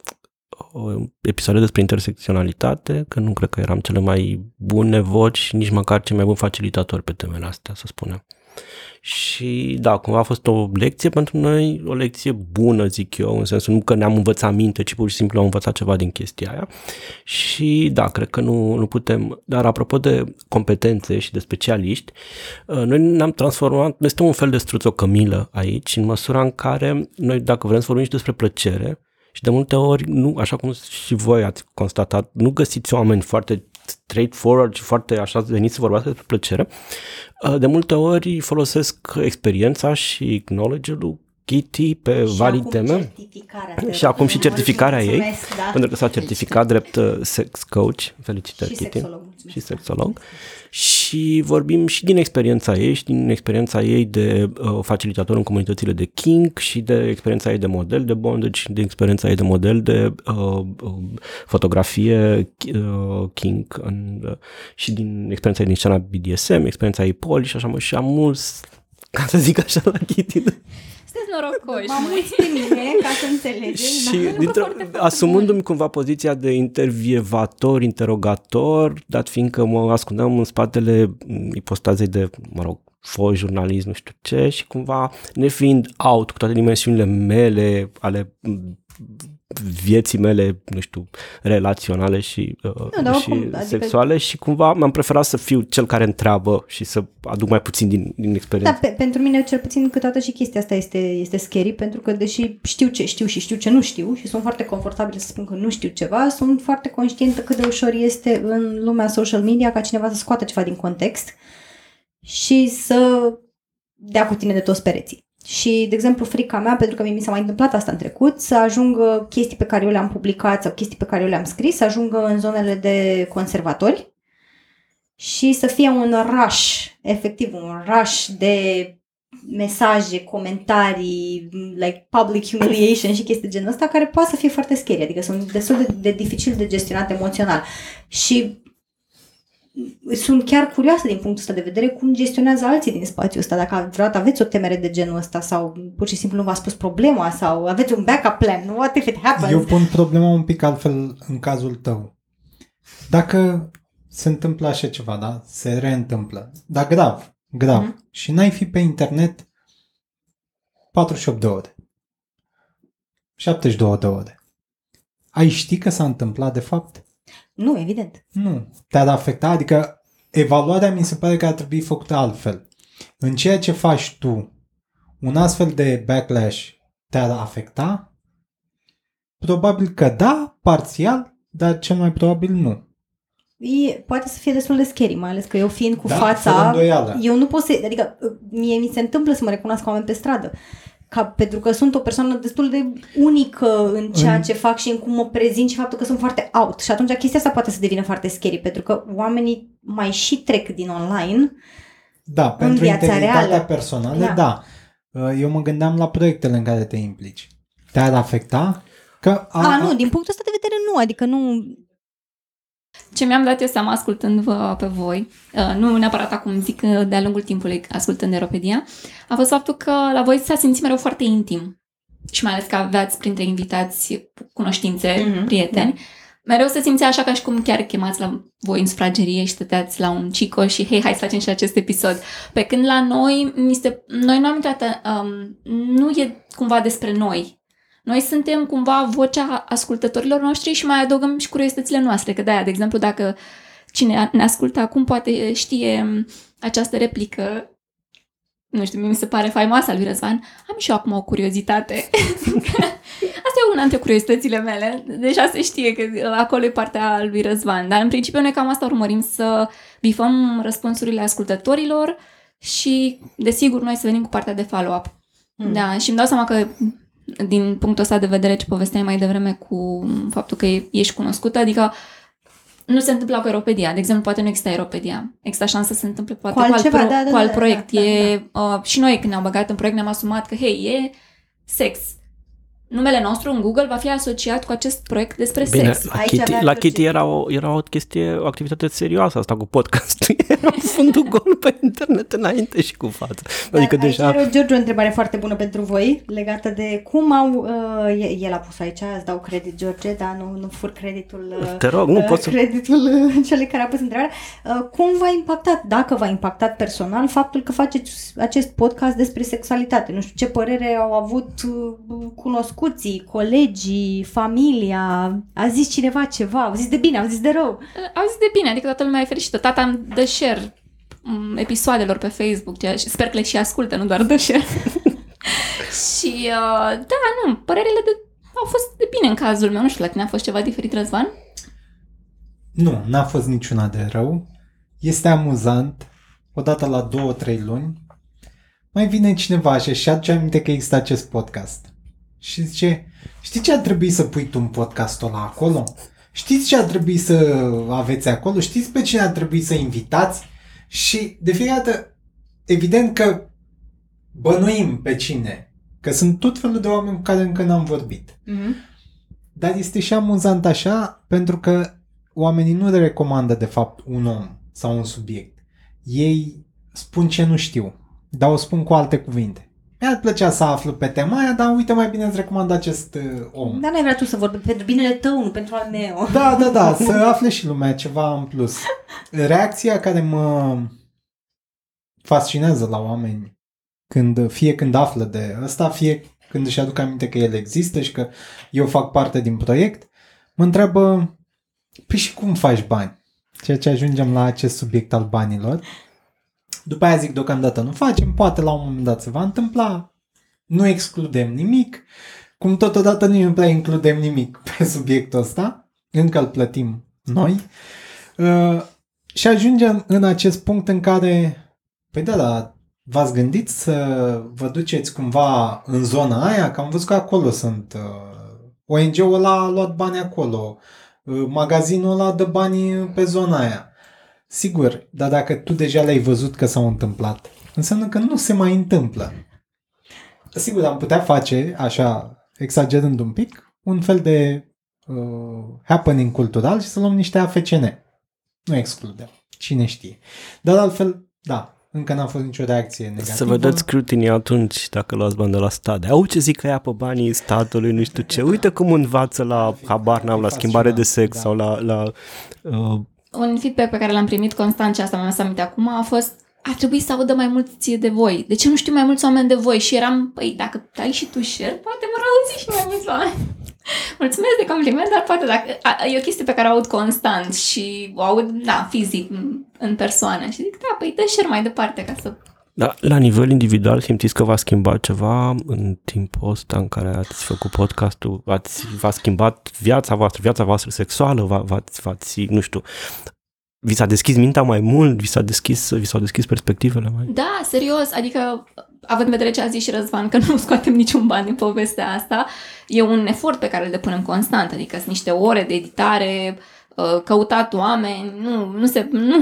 uh, episoade despre intersecționalitate, că nu cred că eram cele mai bune voci și nici măcar cei mai buni facilitatori pe temele astea, să spunem. Și da, cumva a fost o lecție pentru noi, o lecție bună, zic eu, în sensul nu că ne-am învățat minte, ci pur și simplu am învățat ceva din chestia aia. Și da, cred că nu, nu putem. Dar apropo de competențe și de specialiști, uh, noi ne-am transformat, noi suntem un fel de struțocămilă aici, în măsura în care noi, dacă vrem să vorbim și despre plăcere, și de multe ori, nu, așa cum și voi ați constatat, nu găsiți oameni foarte straightforward și foarte așa veniți să vorbească despre plăcere. Uh, De multe ori folosesc experiența și knowledge-ul Kitty pe Și vari acum teme. certificarea te Și acum și rog. certificarea ei, Mulțumesc, da. pentru că s-a certificat drept uh, sex coach. Felicitări, Și Kitty. sexolog, mulțumesc. Și sexolog. Și și vorbim și din experiența ei și din experiența ei de uh, facilitator în comunitățile de King și de experiența ei de model de bondage și din experiența ei de model de uh, uh, fotografie uh, King în, uh, și din experiența ei din scena BDSM, experiența ei poli și așa mai și am mulți ca să zic așa la Kitty. Sunteți norocoși. M-am uiți pe mine ca să înțelegeți. și da. dintr-o, asumându-mi cumva poziția de intervievator, interogator, dat fiindcă mă ascundeam în spatele mm, ipostazei de, mă rog, fost jurnalist, nu știu ce, și cumva nefiind out cu toate dimensiunile mele, ale mm, vieții mele, nu știu, relaționale și, uh, Nu, dar și oricum, adică- sexuale și cumva mi-am preferat să fiu cel care întreabă și să aduc mai puțin din, din Da, experiență. pe, pentru mine cel puțin câteodată și chestia asta este, este scary pentru că deși știu ce știu și știu ce nu știu și sunt foarte confortabilă să spun că nu știu ceva, sunt foarte conștientă cât de ușor este în lumea social media ca cineva să scoată ceva din context și să dea cu tine de toți pereții. Și, de exemplu, frica mea, pentru că mie mi s-a mai întâmplat asta în trecut, să ajungă chestii pe care eu le-am publicat sau chestii pe care eu le-am scris, să ajungă în zonele de conservatori și să fie un rush, efectiv un rush de mesaje, comentarii, like public humiliation și chestii de genul ăsta, care poate să fie foarte scary, adică sunt destul de, de dificil de gestionat emoțional. Și sunt chiar curioasă din punctul ăsta de vedere cum gestionează alții din spațiul ăsta, dacă vreodată aveți o temere de genul ăsta sau pur și simplu nu v-a spus problema sau aveți un backup plan, what if it happens? Eu pun problema un pic altfel în cazul tău. Dacă se întâmplă așa ceva, da? Se reîntâmplă. Dar grav, grav. Mhm. Și n-ai fi pe internet 48 de ore. 72 de ore. Ai ști că s-a întâmplat de fapt? Nu, evident. Nu. Te-ar afecta? Adică evaluarea mi se pare că ar trebui făcută altfel. În ceea ce faci tu, un astfel de backlash te-ar afecta? Probabil că da, parțial, dar cel mai probabil nu. E, poate să fie destul de scary, mai ales că eu fiind cu Da, fără fața, îndoială. eu nu pot să, adică mie mi se întâmplă să mă recunosc oameni pe stradă. Ca, pentru că sunt o persoană destul de unică în ceea În- ce fac și în cum mă prezint și faptul că sunt foarte out. Și atunci chestia asta poate să devină foarte scary, pentru că oamenii mai și trec din online. Da, pentru viața integritatea reală. personală, Da. da. Eu mă gândeam la proiectele în care te implici. Te-ar afecta? Că A, a, nu, din punctul ăsta de vedere nu, adică nu... Ce mi-am dat eu seama ascultând-vă pe voi, uh, nu neapărat acum, zic uh, de-a lungul timpului ascultând Eropedia, a fost faptul că la voi s-a simțit mereu foarte intim. Și mai ales că aveați printre invitați cunoștințe, Mhm. mm-hmm. prieteni. Mereu se simțea așa ca și cum chiar chemați la voi în sufragerie și stăteați la un cico și hei, hai să facem și acest episod. Pe când la noi, mi se, noi nu am intrat, um, nu e cumva despre noi. Noi suntem cumva vocea ascultătorilor noștri și mai adăugăm și curiozitățile noastre. Că de-aia, de exemplu, dacă cine ne ascultă acum poate știe această replică, nu știu, mi se pare faimoasă a lui Răzvan, am și eu acum o curiozitate. Asta e una dintre curiozitățile mele. Deja se știe că acolo e partea lui Răzvan. Dar în principiu noi cam asta urmărim, să bifăm răspunsurile ascultătorilor și, desigur, noi să venim cu partea de follow-up. Hmm. Da, și îmi dau seama că din punctul ăsta de vedere ce povesteai mai devreme cu faptul că e- ești cunoscută, adică nu se întâmplă cu Aeropedia. De exemplu, poate nu există Aeropedia. Există șansă să se întâmple poate Cu cu, altceva, alt, pro- da, da, cu alt da, proiect. da, da, e, Uh, și noi când ne-am băgat în proiect ne-am asumat că, hei, e sex. Numele nostru în Google va fi asociat cu acest proiect despre Bine, sex. la Aici Kitty, avea la George. Kitty era, o, era o chestie, o activitate serioasă asta cu podcast. Era fundul gol pe internet înainte și cu față. Adică Dar deja... Aici are George o întrebare foarte bună pentru voi, legată de cum au... Uh, e- el a pus aici, îți dau credit, George, dar nu, nu fur creditul... Uh, Te rog, nu uh, pot să... creditul uh, celui care a pus întrebarea. Uh, cum v-a impactat, dacă v-a impactat personal, faptul că faceți acest podcast despre sexualitate? Nu știu ce părere au avut uh, cunoscuții, colegii, familia, a zis cineva ceva, au zis de bine, au zis de rău. Au zis de bine, adică toată lumea e fericită. Tata îmi dă share m, episoadelor pe Facebook, ceea ce sper că le și ascultă, nu doar dă share. și uh, da, nu, părerile de, au fost de bine în cazul meu. Nu știu, la tine a fost ceva diferit, Răzvan? Nu, n-a fost niciuna de rău. Este amuzant. Odată la două, trei luni mai vine cineva așa și aduce aminte că există acest podcast. Și zice, știi ce ar trebui să pui tu în podcastul ăla acolo? Știți ce ar trebui să aveți acolo? Știți pe cine ar trebui să invitați? Și de fiecare dată, evident că bănuim pe cine, că sunt tot felul de oameni cu care încă n-am vorbit. Mm-hmm. Dar este și amuzant așa, pentru că oamenii nu le recomandă de fapt un om sau un subiect. Ei spun ce nu știu, dar o spun cu alte cuvinte. Mi-ar plăcea să aflu pe tema aia, dar uite mai bine îți recomand acest uh, om. Dar n-ai vrea tu să vorbești pentru binele tău, nu pentru al meu. Da, da, da, să afle și lumea ceva în plus. Reacția care mă fascinează la oameni când, fie când află de ăsta, fie când își aduc aminte că el există și că eu fac parte din proiect, mă întreabă, păi și cum faci bani? Ceea ce ajungem la acest subiect al banilor. După aia zic, deocamdată nu facem, poate la un moment dat se va întâmpla, nu excludem nimic, cum totodată nu prea includem nimic pe subiectul ăsta, încă îl plătim noi. Uh, și ajungem în acest punct în care, păi da, da, v-ați gândit să vă duceți cumva în zona aia? Că am văzut că acolo sunt. Uh, ONG-ul ăla a luat bani acolo. Uh, magazinul ăla dă bani pe zona aia. Sigur, dar dacă tu deja le-ai văzut că s-au întâmplat, înseamnă că nu se mai întâmplă. Sigur, am putea face, așa, exagerând un pic, un fel de uh, happening cultural și să luăm niște AFCN. Nu excludem. Cine știe. Dar altfel, da, încă n-a fost nicio reacție negativă. Să vedeți scrutinii atunci dacă luați bani de la stat. Au ce zic că ia pe banii statului, nu știu ce. Uite cum învață la, habar n-am, la schimbare de sex Da. sau la... la uh, Un feedback pe care l-am primit constant și asta mi-am aminte acum a fost ar trebui să audă mai mult ție de voi. De ce nu știu mai mulți oameni de voi? Și eram, păi, dacă dai și tu share, poate mă auzi și mai mulți oameni. Mulțumesc de compliment, dar poate dacă... A, e o chestie pe care o aud constant și o aud, da, fizic, în- în persoană. Și zic, da, păi dă share mai departe ca să... da, la nivel individual simțiți că v-a schimbat ceva în timpul ăsta în care ați făcut podcastul? Ați, v-a schimbat viața voastră, viața voastră sexuală? V-a, v-ați, v-ați, nu știu, vi s-a deschis mintea mai mult? Vi, s-a deschis, vi s-au deschis perspectivele mai Da, serios, adică având în vedere ce a zis și Răzvan, că nu scoatem niciun bani din povestea asta, e un efort pe care îl depunem constant, adică sunt niște ore de editare, uh, căutat oameni, nu, nu se, nu,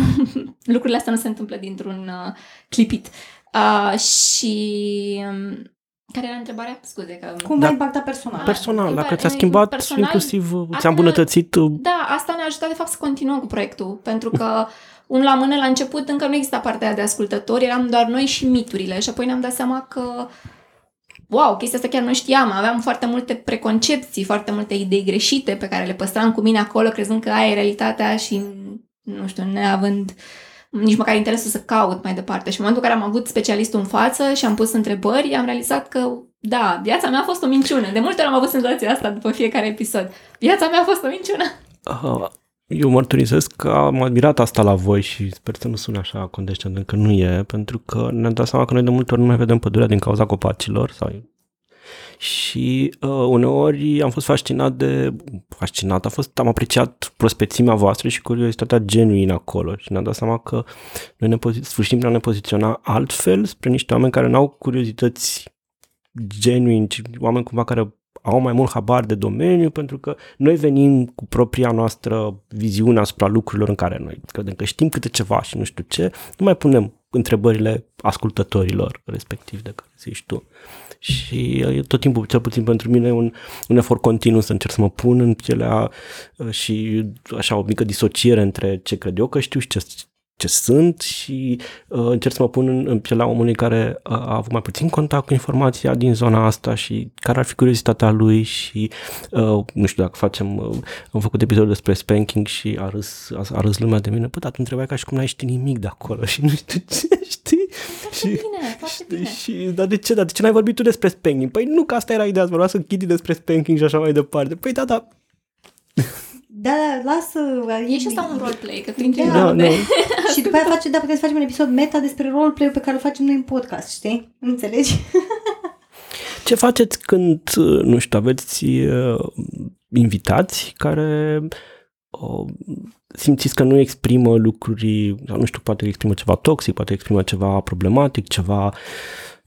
lucrurile astea nu se întâmplă dintr-un uh, clipit. Uh, și um, care era întrebarea? Scuze că... Cum Da. da. impacta personal? Personal, Impa- dacă ți-a schimbat personal, inclusiv, ți-a asta- îmbunătățit uh, Da, asta ne-a ajutat de fapt să continuăm cu proiectul, pentru că unul la mână la început încă nu exista partea aia de ascultători, eram doar noi și miturile și apoi ne-am dat seama că wow, chestia asta chiar nu știam, aveam foarte multe preconcepții, foarte multe idei greșite pe care le păstram cu mine acolo, crezând că aia e realitatea și, nu știu, neavând nici măcar interesul să caut mai departe. Și în momentul în care am avut specialistul în față și am pus întrebări, am realizat că, da, viața mea a fost o minciună. De multe ori am avut senzația asta după fiecare episod. Viața mea a fost o minciună. Uh, Eu mărturisesc că am admirat asta la voi și sper să nu sune așa condescendent că nu e, pentru că ne-am dat seama că noi de multe ori nu mai vedem pădurea din cauza copacilor sau și uh, uneori am fost fascinat de fascinat, a fost, am apreciat prospețimea voastră și curiozitatea genuină acolo și ne-am dat seama că noi ne pozi- sfârșim prin a ne poziționa altfel spre niște oameni care n-au curiozități genuini, ci oameni cumva care au mai mult habar de domeniu, pentru că noi venim cu propria noastră viziune asupra lucrurilor în care noi credem că știm câte ceva și nu știu ce, nu mai punem întrebările ascultătorilor respectiv de care zici tu. Și e tot timpul, cel puțin pentru mine, e un, un efort continuu să încerc să mă pun în pielea uh, și așa o mică disociere între ce cred eu că știu și ce, ce sunt și uh, încerc să mă pun în, în pielea omului care uh, a avut mai puțin contact cu informația din zona asta și care ar fi curiozitatea lui și uh, nu știu dacă facem, uh, am făcut episodul despre spanking și a râs, a, a râs lumea de mine, bă, dar tu întrebai ca și cum n-ai ști nimic de acolo și nu știu ce, știi? Foarte bine, foarte bine. Și, dar de ce? Dar de ce n-ai vorbit tu despre spanking? Păi nu, că asta era ideea, să vorbească Kitty despre spanking și așa mai departe. Păi da, da. Da, da, lasă... E și asta un roleplay, că tu intri Da, în da. roleplay. Și după aia face, da, putem să facem un episod meta despre roleplay-ul pe care îl facem noi în podcast, știi? Înțelegi? Ce faceți când, uh, nu știu, aveți uh, invitați care uh, simțiți că nu exprimă lucruri, sau nu știu, poate exprimă ceva toxic, poate exprimă ceva problematic, ceva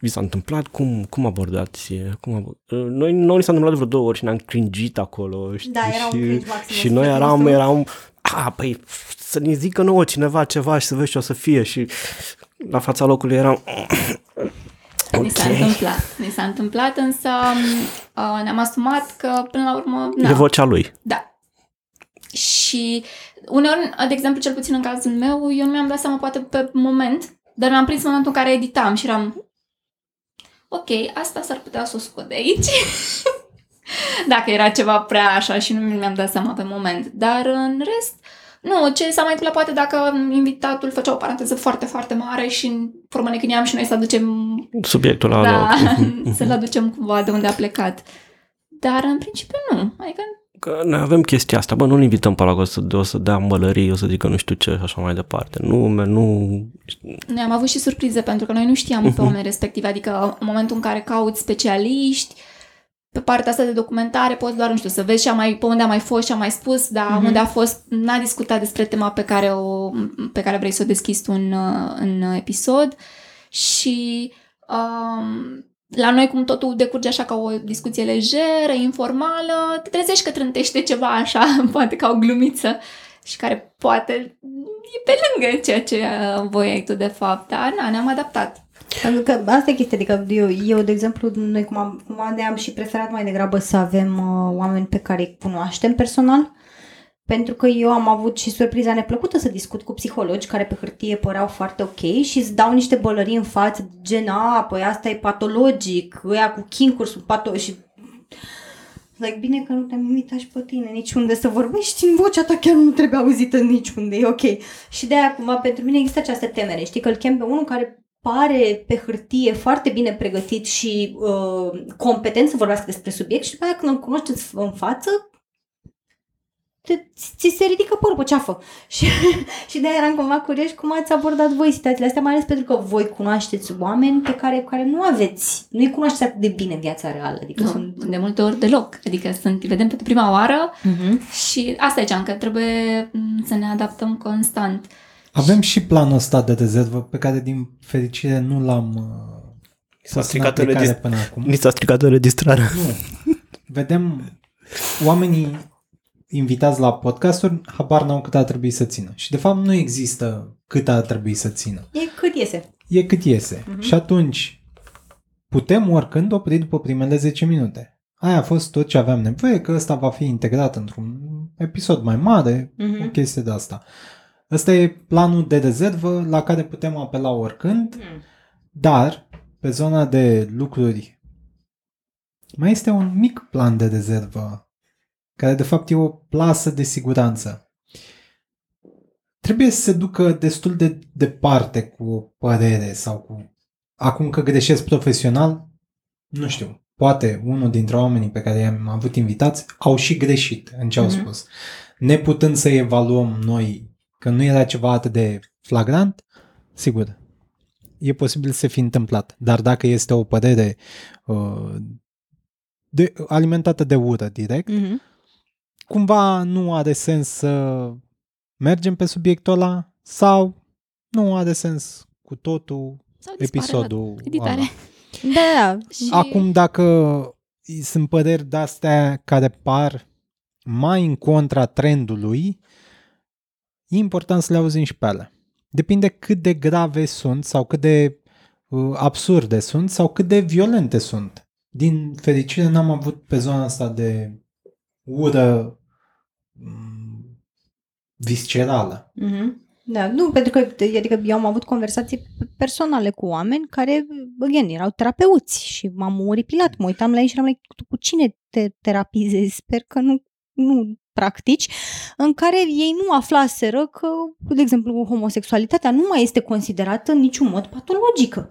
vi s-a întâmplat, cum, cum abordați? Cum ab- uh, noi, noi ni s-a întâmplat de vreo două ori și ne-am cringit acolo, știi? Da, era un și, cringe maxim și în noi sufletul eram, nostru. eram ha, păi să ne zică nouă cineva ceva și să vezi ce o să fie și la fața locului eram... Ni s-a întâmplat. Ni s-a întâmplat, însă uh, ne-am asumat că, până la urmă... E vocea lui. Da. Și uneori, de exemplu, cel puțin în cazul meu, eu nu mi-am dat seama poate pe moment, dar mi-am prins momentul în care editam și eram ok, asta s-ar putea să o scot de aici. Dacă era ceva prea așa și nu mi-am dat seama pe moment. Dar în rest, nu, ce s-a mai întâmplat poate dacă invitatul făcea o paranteză foarte, foarte mare și formă ne gândeam și noi să aducem subiectul la da, loc. să-l aducem cumva de unde a plecat. Dar în principiu nu. Adică Că noi avem chestia asta, bă, nu-l invităm pe ăla, că o să, o să dea mălării, o să zică nu știu ce și așa mai departe. Nu, nu... Noi am avut și surprize pentru că noi nu știam uh-huh. pe oameni respectiv, adică în momentul în care cauți specialiști, pe partea asta de documentare poți doar, nu știu, să vezi ce a mai, pe unde a mai fost, ce a mai spus, dar uh-huh. unde a fost, n-a discutat despre tema pe care, o, pe care vrei să o deschizi tu în, în episod și um, la noi cum totul decurge așa ca o discuție lejeră, informală, te trezești că trântește ceva așa, poate ca o glumiță și care poate e pe lângă ceea ce voiai tu de fapt, dar na, ne-am adaptat. Pentru că asta e chestia, adică eu, eu de exemplu, noi cum am, cum am și preferat mai degrabă să avem uh, oameni pe care îi cunoaștem personal, pentru că eu am avut și surpriza neplăcută să discut cu psihologi care pe hârtie păreau foarte ok și îți dau niște bălării în față, gen, a, păi asta e patologic, ăia cu chincuri sunt patologici și Like, bine că nu te-am invitat și pe tine niciunde să vorbești în vocea ta chiar nu trebuie auzită niciunde, e ok. Și de aia, cumva, pentru mine există această temere, știi, că îl chem pe unul care pare pe hârtie foarte bine pregătit și uh, competent să vorbească despre subiect și după aia când îl cunoșteți în față, te, ți se ridică părul pe ceafă. Și, și de-aia eram cumva curioși cum ați abordat voi situațiile astea, mai ales pentru că voi cunoașteți oameni pe care, care nu aveți, nu-i cunoașteți atât de bine în viața reală. Adică nu, sunt... de multe ori deloc. Adică sunt, îi vedem pentru prima oară uh-huh. și asta e că trebuie mm, să ne adaptăm constant. Avem și planul ăsta de rezervă pe care din fericire nu l-am uh, s-a stricat în regist- până acum. Ni s-a stricat înregistrarea. Nu. Vedem oamenii invitați la podcasturi, habar n-au cât ar trebui să țină. Și de fapt nu există cât ar trebui să țină. E cât iese. E cât iese. Uh-huh. Și atunci putem oricând opri după primele 10 minute. Aia a fost tot ce aveam nevoie, că ăsta va fi integrat într-un episod mai mare, uh-huh. o chestie de asta. Ăsta e planul de rezervă la care putem apela oricând, uh-huh. dar pe zona de lucruri mai este un mic plan de rezervă care de fapt e o plasă de siguranță. Trebuie să se ducă destul de departe cu o părere sau cu... Acum că greșesc profesional, nu știu, poate unul dintre oamenii pe care i-am avut invitați au și greșit în ce au mm-hmm. spus. Neputând să evaluăm noi că nu era ceva atât de flagrant, sigur, e posibil să fi întâmplat. Dar dacă este o părere uh, de, alimentată de ură direct, mm-hmm cumva nu are sens să mergem pe subiectul ăla sau nu are sens cu totul sau episodul ăla. Da. Și... Acum dacă sunt păreri de-astea care par mai în contra trendului, e important să le auzim și pe alea. Depinde cât de grave sunt sau cât de uh, absurde sunt sau cât de violente sunt. Din fericire n-am avut pe zona asta de ură mm, viscerală. Mm-hmm. Da, nu, pentru că adică eu am avut conversații personale cu oameni care, again, erau terapeuți și m-am oripilat, mă uitam la ei și am tu cu cine te terapizezi? Sper că nu, nu practici, în care ei nu aflaseră că, de exemplu, homosexualitatea nu mai este considerată în niciun mod patologică.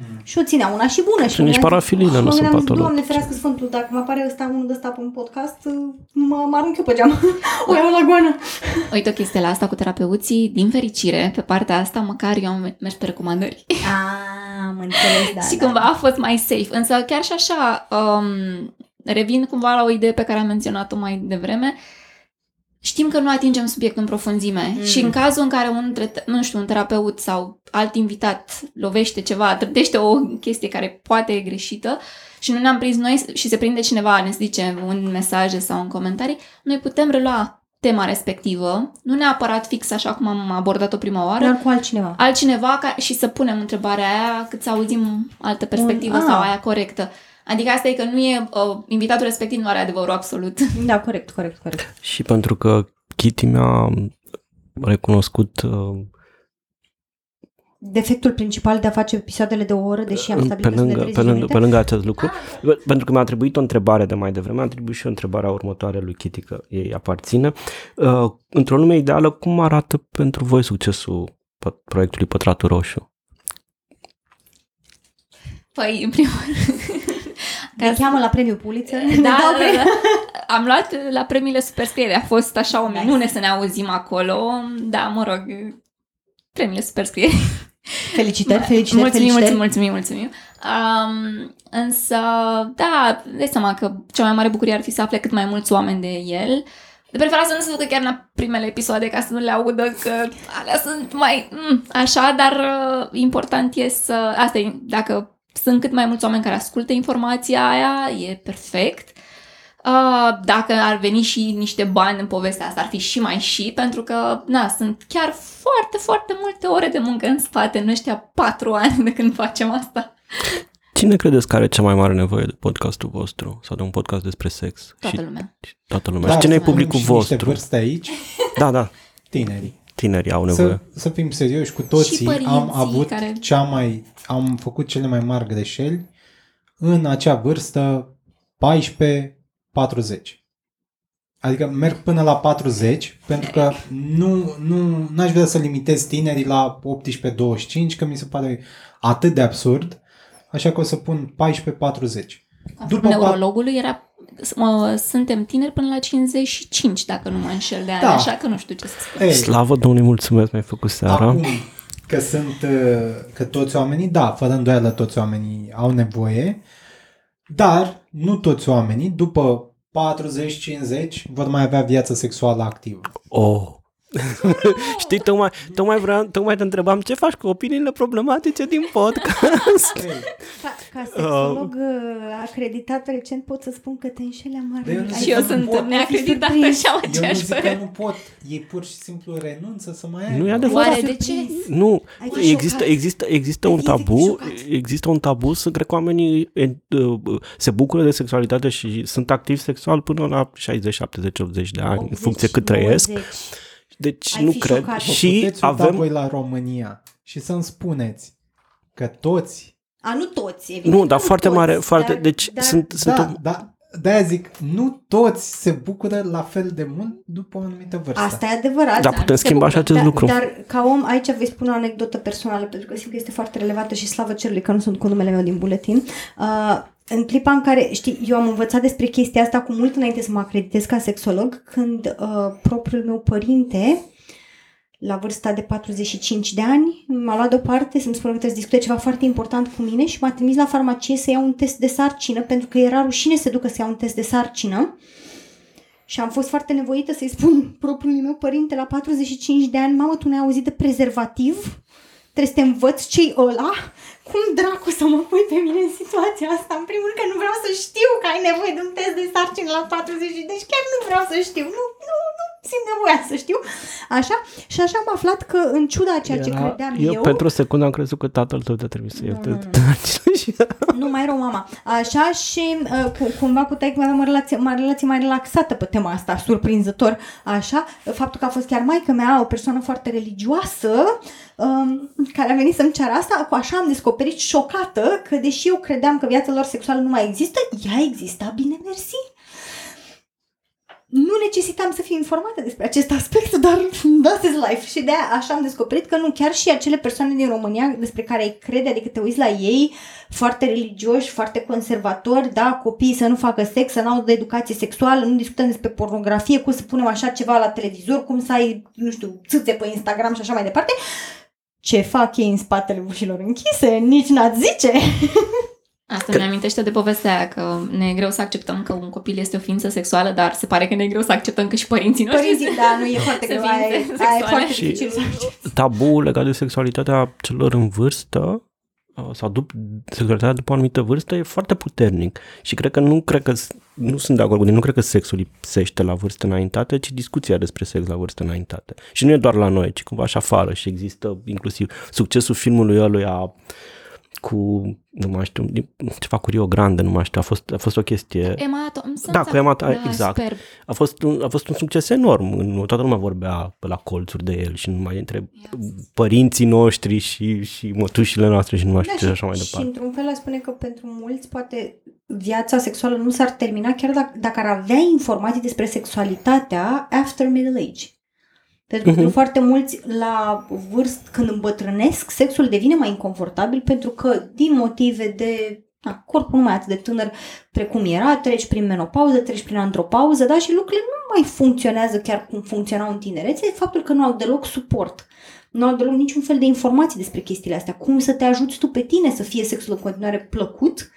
Mm. Și o ținea una și bună. Și nici parafilină nu sunt patologice. Doamne ferească Sfântul, dacă mă apare ăsta unul de ăsta pe un podcast, mă, mă arunc eu pe geam. o iau la goană. Uite o chestie la asta cu terapeuții, din fericire, pe partea asta, măcar eu am mers pe recomandări. Ah, am înțeles, da. și da. cumva a fost mai safe. Însă chiar și așa, um, revin cumva la o idee pe care am menționat-o mai devreme, știm că nu atingem subiectul în profunzime mm. și în cazul în care un, nu știu, un terapeut sau alt invitat lovește ceva, trădește o chestie care poate e greșită și nu ne-am prins noi și se prinde cineva, ne zice un mesaj sau în comentarii, noi putem relua tema respectivă, nu neapărat fix așa cum am abordat-o prima oară, Dar cu altcineva. altcineva ca, și să punem întrebarea aia cât să auzim altă perspectivă Un- sau ah. aia corectă. Adică asta e că nu e, uh, invitatul respectiv nu are adevărul absolut. Da, corect, corect, corect. Și pentru că Kitty mi-a recunoscut uh, Defectul principal de a face episoadele de o oră, deși am pe stabilit că sunt de lângă, 30 pe, de lângă, minute. pe lângă acest lucru, pentru că mi-a atribuit o întrebare de mai devreme, a atribuit și o întrebare următoare lui Kitty, că ei aparține. Uh, într-o lume ideală, cum arată pentru voi succesul pă- proiectului Pătratul Roșu? Păi, în primul rând... Ne cheamă la premiul Pulitzer. Ne Da, dau da, premiu. da. Am luat la premiile Superscriere. A fost așa o Nice. minune să ne auzim acolo. Da, mă rog, premiile Superscriere. Felicitări, felicitări, mulțumim, felicitări. mulțumim, mulțumim, mulțumim. Um, însă, da, dai seama că cea mai mare bucurie ar fi să afle cât mai mulți oameni de el. De preferat să nu se ducă chiar la primele episoade ca să nu le audă că alea sunt mai mm, așa, dar uh, important e să... Asta e, dacă sunt cât mai mulți oameni care ascultă informația aia, e perfect. Uh, dacă ar veni și niște bani în povestea asta, ar fi și mai și, pentru că, na, sunt chiar foarte, foarte multe ore de muncă în spate în ăștia patru ani de când facem asta. Cine credeți că are cea mai mare nevoie de podcastul vostru sau de un podcast despre sex? Toată și lumea. toată lumea. Da, și cine e să punem publicul și niște vostru? vârste aici, Da, da, tinerii. Tinerii au nevoie. Să, să fim serioși cu toții. Și părinții am avut care- cea mai, am făcut cele mai mari greșeli în acea vârstă 14-40. Adică merg până la 40 pentru că nu, nu n-aș vrea să limitez tinerii la 18-25 că mi se pare atât de absurd. Așa că o să pun 14-40. După Neurologului era mă, suntem tineri până la 55, dacă nu mă înșel de ani, Da. așa că nu știu ce să spun. Ei, Slavă Domnului, mulțumesc, mi-ai făcut seara. Acum, că sunt, uh, că toți oamenii, da, fără îndoială toți oamenii au nevoie, dar nu toți oamenii, după 40-50, vor mai avea viață sexuală activă. Oh. Știi, tocmai, tocmai, vreau, tocmai te întrebam ce faci cu opiniile problematice din podcast. Ca, ca sexolog uh, acreditat recent pot să spun că te înșeli Dar eu nu amar. zic Și eu că nu sunt pot. neacreditată surprins. și am Eu nu aceeași zic că părere. nu pot, ei pur și simplu renunță să mai aibă. Nu e adevărat. Oare de ce? Nu, Ai fi există, șocat. există, există Ai un fi tabu, șocat. există un tabu să cred că oamenii e, uh, se bucură de sexualitate și sunt activi sexual până la 60, 70, 80 de ani, în funcție cât trăiesc. 90. Deci Ai nu fi cred. șocat. Vă Și puteți uita avem voi la România și să-mi spuneți că toți, A, nu toți, evident. Nu, dar foarte toți, mare, foarte, dar- deci dar- sunt, sunt da, o, da, de-aia zic, nu toți se bucură la fel de mult după o anumită vârstă. Asta e adevărat. Dar putem se schimba și bucură. acest dar, lucru. Dar ca om, aici vei spune o anecdotă personală, pentru că simt că este foarte relevantă și slavă cerului că nu sunt cu numele meu din buletin. Uh, în clipa în care, știi, eu am învățat despre chestia asta cu mult înainte să mă acreditez ca sexolog, când uh, propriul meu părinte, la vârsta de 45 de ani, m-a luat deoparte să-mi spună că trebuie să discute ceva foarte important cu mine și m-a trimis la farmacie să iau un test de sarcină, pentru că era rușine să ducă să iau un test de sarcină. Și am fost foarte nevoită să-i spun propriului meu părinte la 45 de ani, mamă, tu n-ai auzit de prezervativ? Trebuie să te învăț ce-i ăla? Cum dracu să mă pui pe mine în situația asta? În primul rând că nu vreau să știu că ai nevoie de un test de sarcină la 40, deci chiar nu vreau să știu. Nu, nu, nu simt nevoia să știu. Așa? Și așa am aflat că în ciuda a ceea ce Era- credeam eu, eu, pentru o secundă am crezut că tatăl tău te-a trimis să iau Nu, te- și- nu mai rău mama. Așa și uh, cu, cumva cu taică aveam o relație, o relație mai relaxată pe tema asta, surprinzător. Așa, faptul că a fost chiar maică mea, o persoană foarte religioasă, um, care a venit să-mi ceară asta, cu așa am descoperit șocată că deși eu credeam că viața lor sexuală nu mai există, ea exista, bine mersi. Nu necesitam să fiu informată despre acest aspect, dar that is life. Și de aia așa am descoperit că nu, chiar și acele persoane din România despre care ai crede, adică te uiți la ei, foarte religioși, foarte conservatori, da, copiii să nu facă sex, să n-au de educație sexuală, nu discutăm despre pornografie, cum să punem așa ceva la televizor, cum să ai, nu știu, țâțe pe Instagram și așa mai departe. Ce fac ei în spatele ușilor închise? Nici n-ați zice! Asta mi amintește de povestea aia că ne e greu să acceptăm că un copil este o ființă sexuală, dar se pare că ne e greu să acceptăm că și părinții noștri Părinții, da, nu e foarte Să greu, fim aia, e- aia e sexuale. foarte Și- dificil să accepti. Tabul legat de sexualitatea celor în vârstă uh, sau dup- sexualitatea după o anumită vârstă e foarte puternic și cred că nu cred că s- nu sunt de acord cu tine, nu cred că sexul lipsește la vârste înaintate, ci discuția despre sex la vârste înaintate. Și nu e doar la noi, ci cumva și afară și există inclusiv succesul filmului ăluia cu, nu mai știu, ceva cu Rio Grande, nu mai știu, a fost, a fost o chestie... Emma Thompson? Da, cu Emma, da, exact. Superb. A fost, un, a fost un succes enorm. Nu, toată lumea vorbea pe la colțuri de el și numai între părinții noștri și, și mătușile noastre și nu mai știu ce și așa mai Da, și departe. într-un fel aș spune că pentru mulți poate viața sexuală nu s-ar termina chiar dacă, dacă ar avea informații despre sexualitatea after middle age. Pentru că Mhm. pentru foarte mulți la vârst, când îmbătrânesc, sexul devine mai inconfortabil pentru că din motive de na, corpul nu mai e atât de tânăr precum era, treci prin menopauză, treci prin andropauză, da, și lucrurile nu mai funcționează chiar cum funcționau în tinerețe, faptul că nu au deloc suport. Nu au deloc niciun fel de informații despre chestiile astea. Cum să te ajuți tu pe tine să fie sexul în continuare plăcut?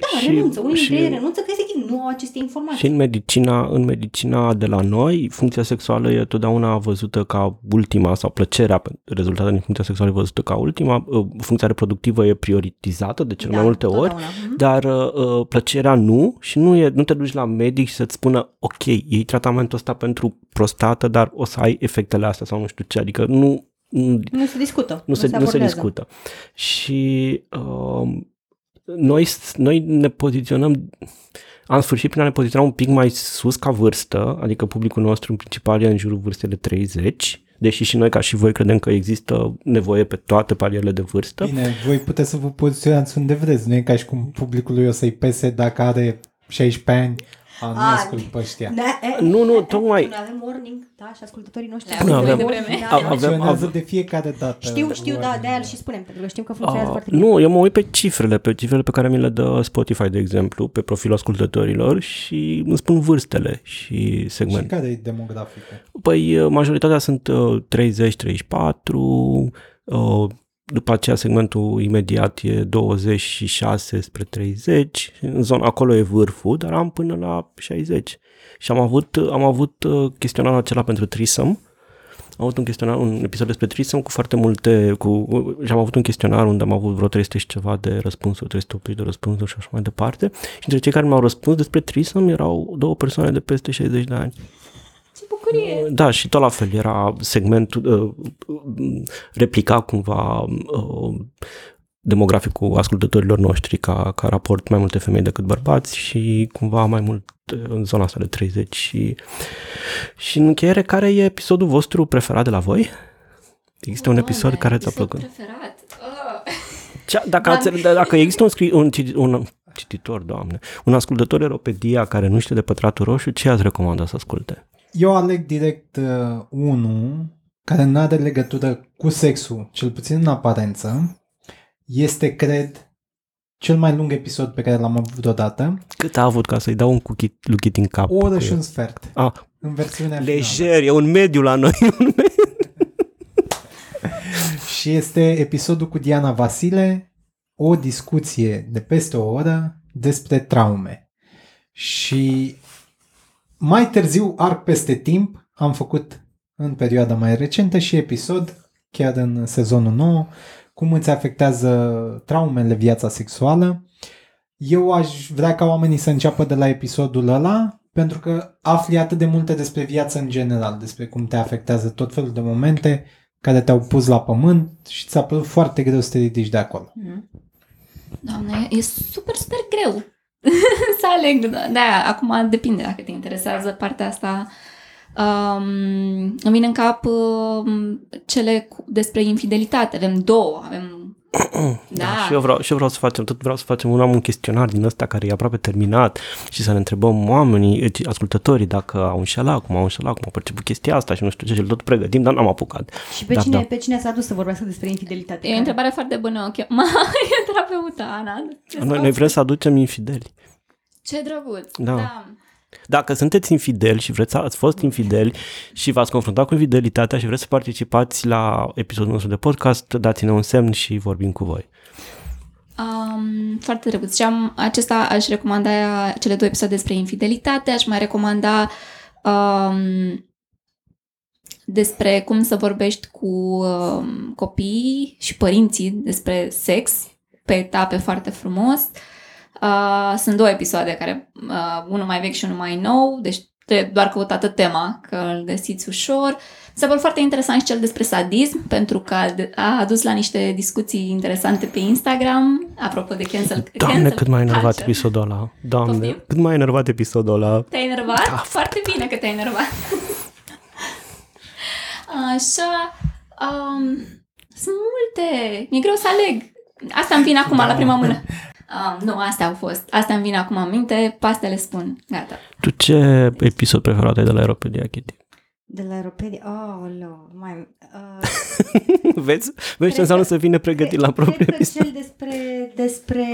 Da, Și- renunță. Unii și- dintre ei renunță că efectiv nu au aceste informații. Și în medicina, în medicina de la noi, funcția sexuală e totdeauna văzută ca ultima sau plăcerea rezultată din funcția sexuală e văzută ca ultima. Uh, Funcția reproductivă e prioritizată de cele mai multe ori, Da, totdeauna. Mhm. dar uh, plăcerea nu și nu, e, nu te duci la medic și să-ți spună ok, iei tratamentul ăsta pentru prostată, dar o să ai efectele astea sau nu știu ce, adică nu, nu Nu se discută. nu se, nu se abordează. discută. Și uh, noi, noi ne poziționăm, am sfârșit prin a ne poziționa un pic mai sus ca vârstă, adică publicul nostru în principal e în jurul vârstei de 30, deși și noi ca și voi credem că există nevoie pe toate palierele de vârstă. Bine, voi puteți să vă poziționați unde vreți. Nu e ca și cum publicului o să-i pese dacă are 16 ani. A, nu A, ascult pe ăștia. Da, e, Nu, nu, e, e, tocmai- Noi avem warning, da, și ascultătorii noștri. Le avem warning, de vreme. da, A- da. avem- Funcționează avem- de fiecare dată. Știu, știu, da, warning. de aia și spunem, pentru că știm că funcționează A, foarte bine. nu, eu mă uit pe cifrele, pe cifrele pe care mi le dă Spotify, de exemplu, pe profilul ascultătorilor și îmi spun vârstele și Și segmente. care e demografică? Păi majoritatea sunt uh, 30-34, uh, după aceea segmentul imediat e 26 spre 30, în zona acolo e vârful, dar am până la 60. Și am avut, am avut uh, chestionarul acela pentru Trisăm, am avut un chestionar, un episod despre Trisăm cu foarte multe, cu, și am avut un chestionar unde am avut vreo 300 și ceva de răspunsuri, 380 de răspunsuri și așa mai departe. Și între cei care mi-au răspuns despre Trisăm erau două persoane de peste 60 de ani. Ce bucurie! Da, și tot la fel era segmentul, uh, uh, replica cumva uh, demograficul ascultătorilor noștri ca, ca raport mai multe femei decât bărbați și cumva mai mult uh, în zona asta de 30 și, și în încheiere, care e episodul vostru preferat de la voi? Există un Doamne, episod care ți-a episod plăcut? preferat. Oh. Cea, dacă, Doamne. ați, dacă există un, scri, un, citi- un cititor, doamne, un ascultător Eropedia care nu știe de Pătratul Roșu, ce ați recomanda să asculte? Eu aleg direct uh, unul care nu are legătură cu sexul, cel puțin în aparență. Este, cred, cel mai lung episod pe care l-am avut vreodată. Cât a avut ca să-i dau un cuchit, luchit în cap? O oră cu și el? un sfert. Ah, În versiunea finală. lejer, e un mediu la noi. un mediu. Și este episodul cu Diana Vasile, o discuție de peste o oră despre traume. Și mai târziu, arc peste timp, am făcut în perioada mai recentă și episod, chiar în sezonul 9, cum îți afectează traumele viața sexuală. Eu aș vrea ca oamenii să înceapă de la episodul ăla, pentru că afli atât de multe despre viață în general, despre cum te afectează tot felul de momente care te-au pus la pământ și ți-a părut foarte greu să te ridici de acolo. Mhm. Doamne, e super, super greu să aleg. Da, acum depinde dacă te interesează partea asta. Um, îmi vine în cap um, cele cu, despre infidelitate. Avem două. Avem... Da, Da. Și eu vreau, și eu vreau să facem, tot vreau să facem un, am un chestionar din ăsta care e aproape terminat și să ne întrebăm oamenii, deci ascultătorii, dacă au înșelat, cum au înșelat, cum au perceput chestia asta și nu știu ce, și îl tot pregătim, dar n-am apucat. Și pe, Da, cine, da. pe cine s-a dus să vorbească despre infidelitate? E o întrebare foarte bună. Okay. Ma, e terapeută, Ana. Ce, Noi, noi vrem să aducem infideli. ce drăguț. Da. da. Dacă sunteți infideli și vreți să ați fost infideli și v-ați confruntat cu infidelitatea și vreți să participați la episodul nostru de podcast, dați-ne un semn și vorbim cu voi. Um, foarte drăguț. Și am, acesta aș recomanda cele două episoade despre infidelitate, aș mai recomanda um, despre cum să vorbești cu um, copiii și părinții despre sex pe etape foarte frumos. Uh, sunt două episoade, care uh, unul mai vechi și unul mai nou, deci trebuie doar căutată tema, că îl găsiți ușor. S-a părut foarte interesant și cel despre sadism, pentru că a adus la niște discuții interesante pe Instagram, apropo de cancel Doamne, cancel cât mai enervat culture. episodul ăla. Doamne, Poftim? cât mai enervat episodul ăla. Te-ai enervat? Da. Foarte bine că te-ai enervat. Așa, um, sunt multe. Mi-e greu să aleg. Asta îmi vine acum Da. la prima mână. Um, nu, astea au fost. Asta îmi vine acum în minte, pe astea le spun. Gata. Tu ce episod preferat ai de la Aeropedia, Kitty? De la Aeropedia, oh, no, mai... Uh, Vezi? Vezi ce înseamnă să vină pregătit la propriul cred că episod? cel despre, despre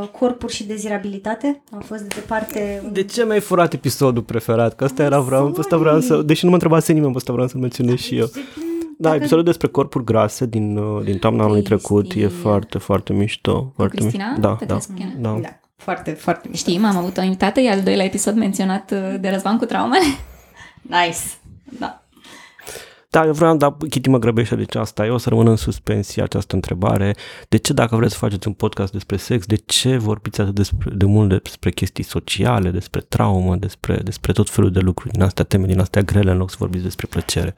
uh, corpuri și dezirabilitate a fost de departe... un- De ce mi-ai furat episodul preferat? Că asta era vreau, Sorry. asta vreau să... Deși nu mă întrebase nimeni, pe asta vreau să menționez și eu. Da, Dacă- episodul despre corpuri grase din, uh, din toamna anului trecut e Cristina. foarte, foarte mișto. Foarte Cristina mișto. Da, da, Petrescu. da. Da, foarte, foarte mișto. Știi, m-am avut o invitată, e al doilea episod menționat uh, de Răzvan cu traumele. Nice. Da. Da, eu vreau, dar Kitty mă grăbește de ce asta. Eu o să rămân în suspensie această întrebare. De ce, dacă vreți să faceți un podcast despre sex, de ce vorbiți atât despre, de mult despre chestii sociale, despre traumă, despre, despre tot felul de lucruri din astea teme, din astea grele, în loc să vorbiți despre plăcere?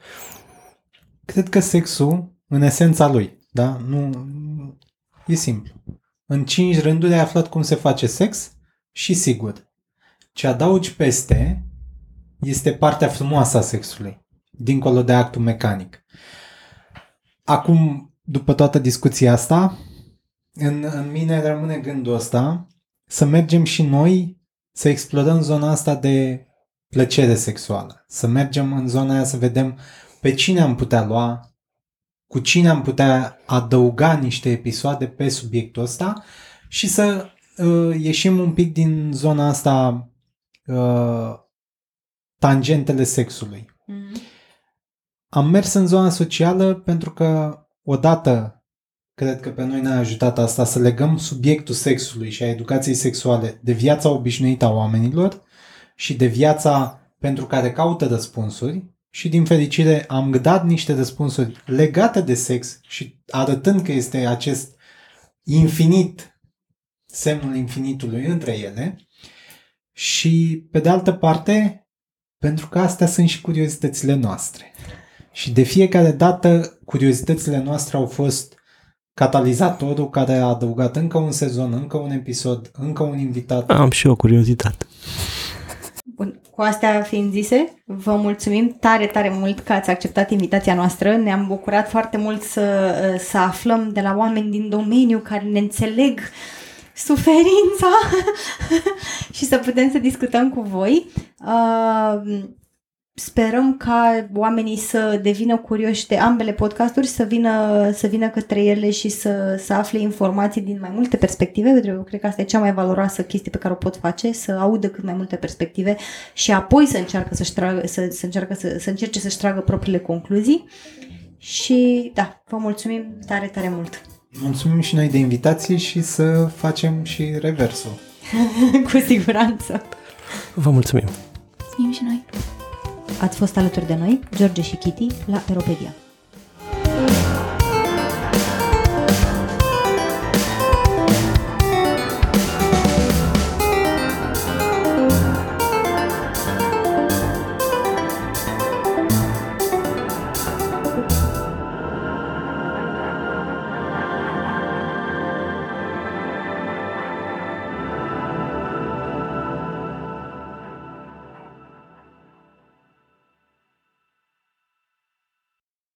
Cred că sexul, în esența lui, da? Nu, e simplu. În cinci rânduri ai aflat cum se face sex și sigur. Ce adaugi peste este partea frumoasă a sexului, dincolo de actul mecanic. Acum, după toată discuția asta, în, în mine rămâne gândul ăsta să mergem și noi să explorăm zona asta de plăcere sexuală. Să mergem în zona aia să vedem pe cine am putea lua, cu cine am putea adăuga niște episoade pe subiectul ăsta și să uh, ieșim un pic din zona asta uh, tangentele sexului. Mhm. Am mers în zona socială pentru că odată cred că pe noi ne-a ajutat asta să legăm subiectul sexului și a educației sexuale de viața obișnuită a oamenilor și de viața pentru care caută răspunsuri și din fericire am dat niște răspunsuri legate de sex și arătând că este acest infinit, semnul infinitului între ele și pe de altă parte pentru că astea sunt și curiozitățile noastre. Și de fiecare dată curiozitățile noastre au fost catalizatorul care a adăugat încă un sezon, încă un episod, încă un invitat. Am și o curiozitate. Bun, cu astea fiind zise, vă mulțumim tare, tare mult că ați acceptat invitația noastră. Ne-am bucurat foarte mult să, să aflăm de la oameni din domeniu care ne înțeleg suferința și să putem să discutăm cu voi. Uh, sperăm ca oamenii să devină curioși de ambele podcasturi, să vină, să vină către ele și să, să afle informații din mai multe perspective, pentru că eu cred că asta e cea mai valoroasă chestie pe care o pot face, să audă cât mai multe perspective și apoi să încearcă să-și tragă, să, să, încearcă să, să încerce să-și tragă propriile concluzii. Și da, vă mulțumim tare, tare mult! Mulțumim și noi de invitație și să facem și reversul. Cu siguranță! Vă mulțumim! Sim și noi. Ați fost alături de noi, George și Kitty, la Peropedia.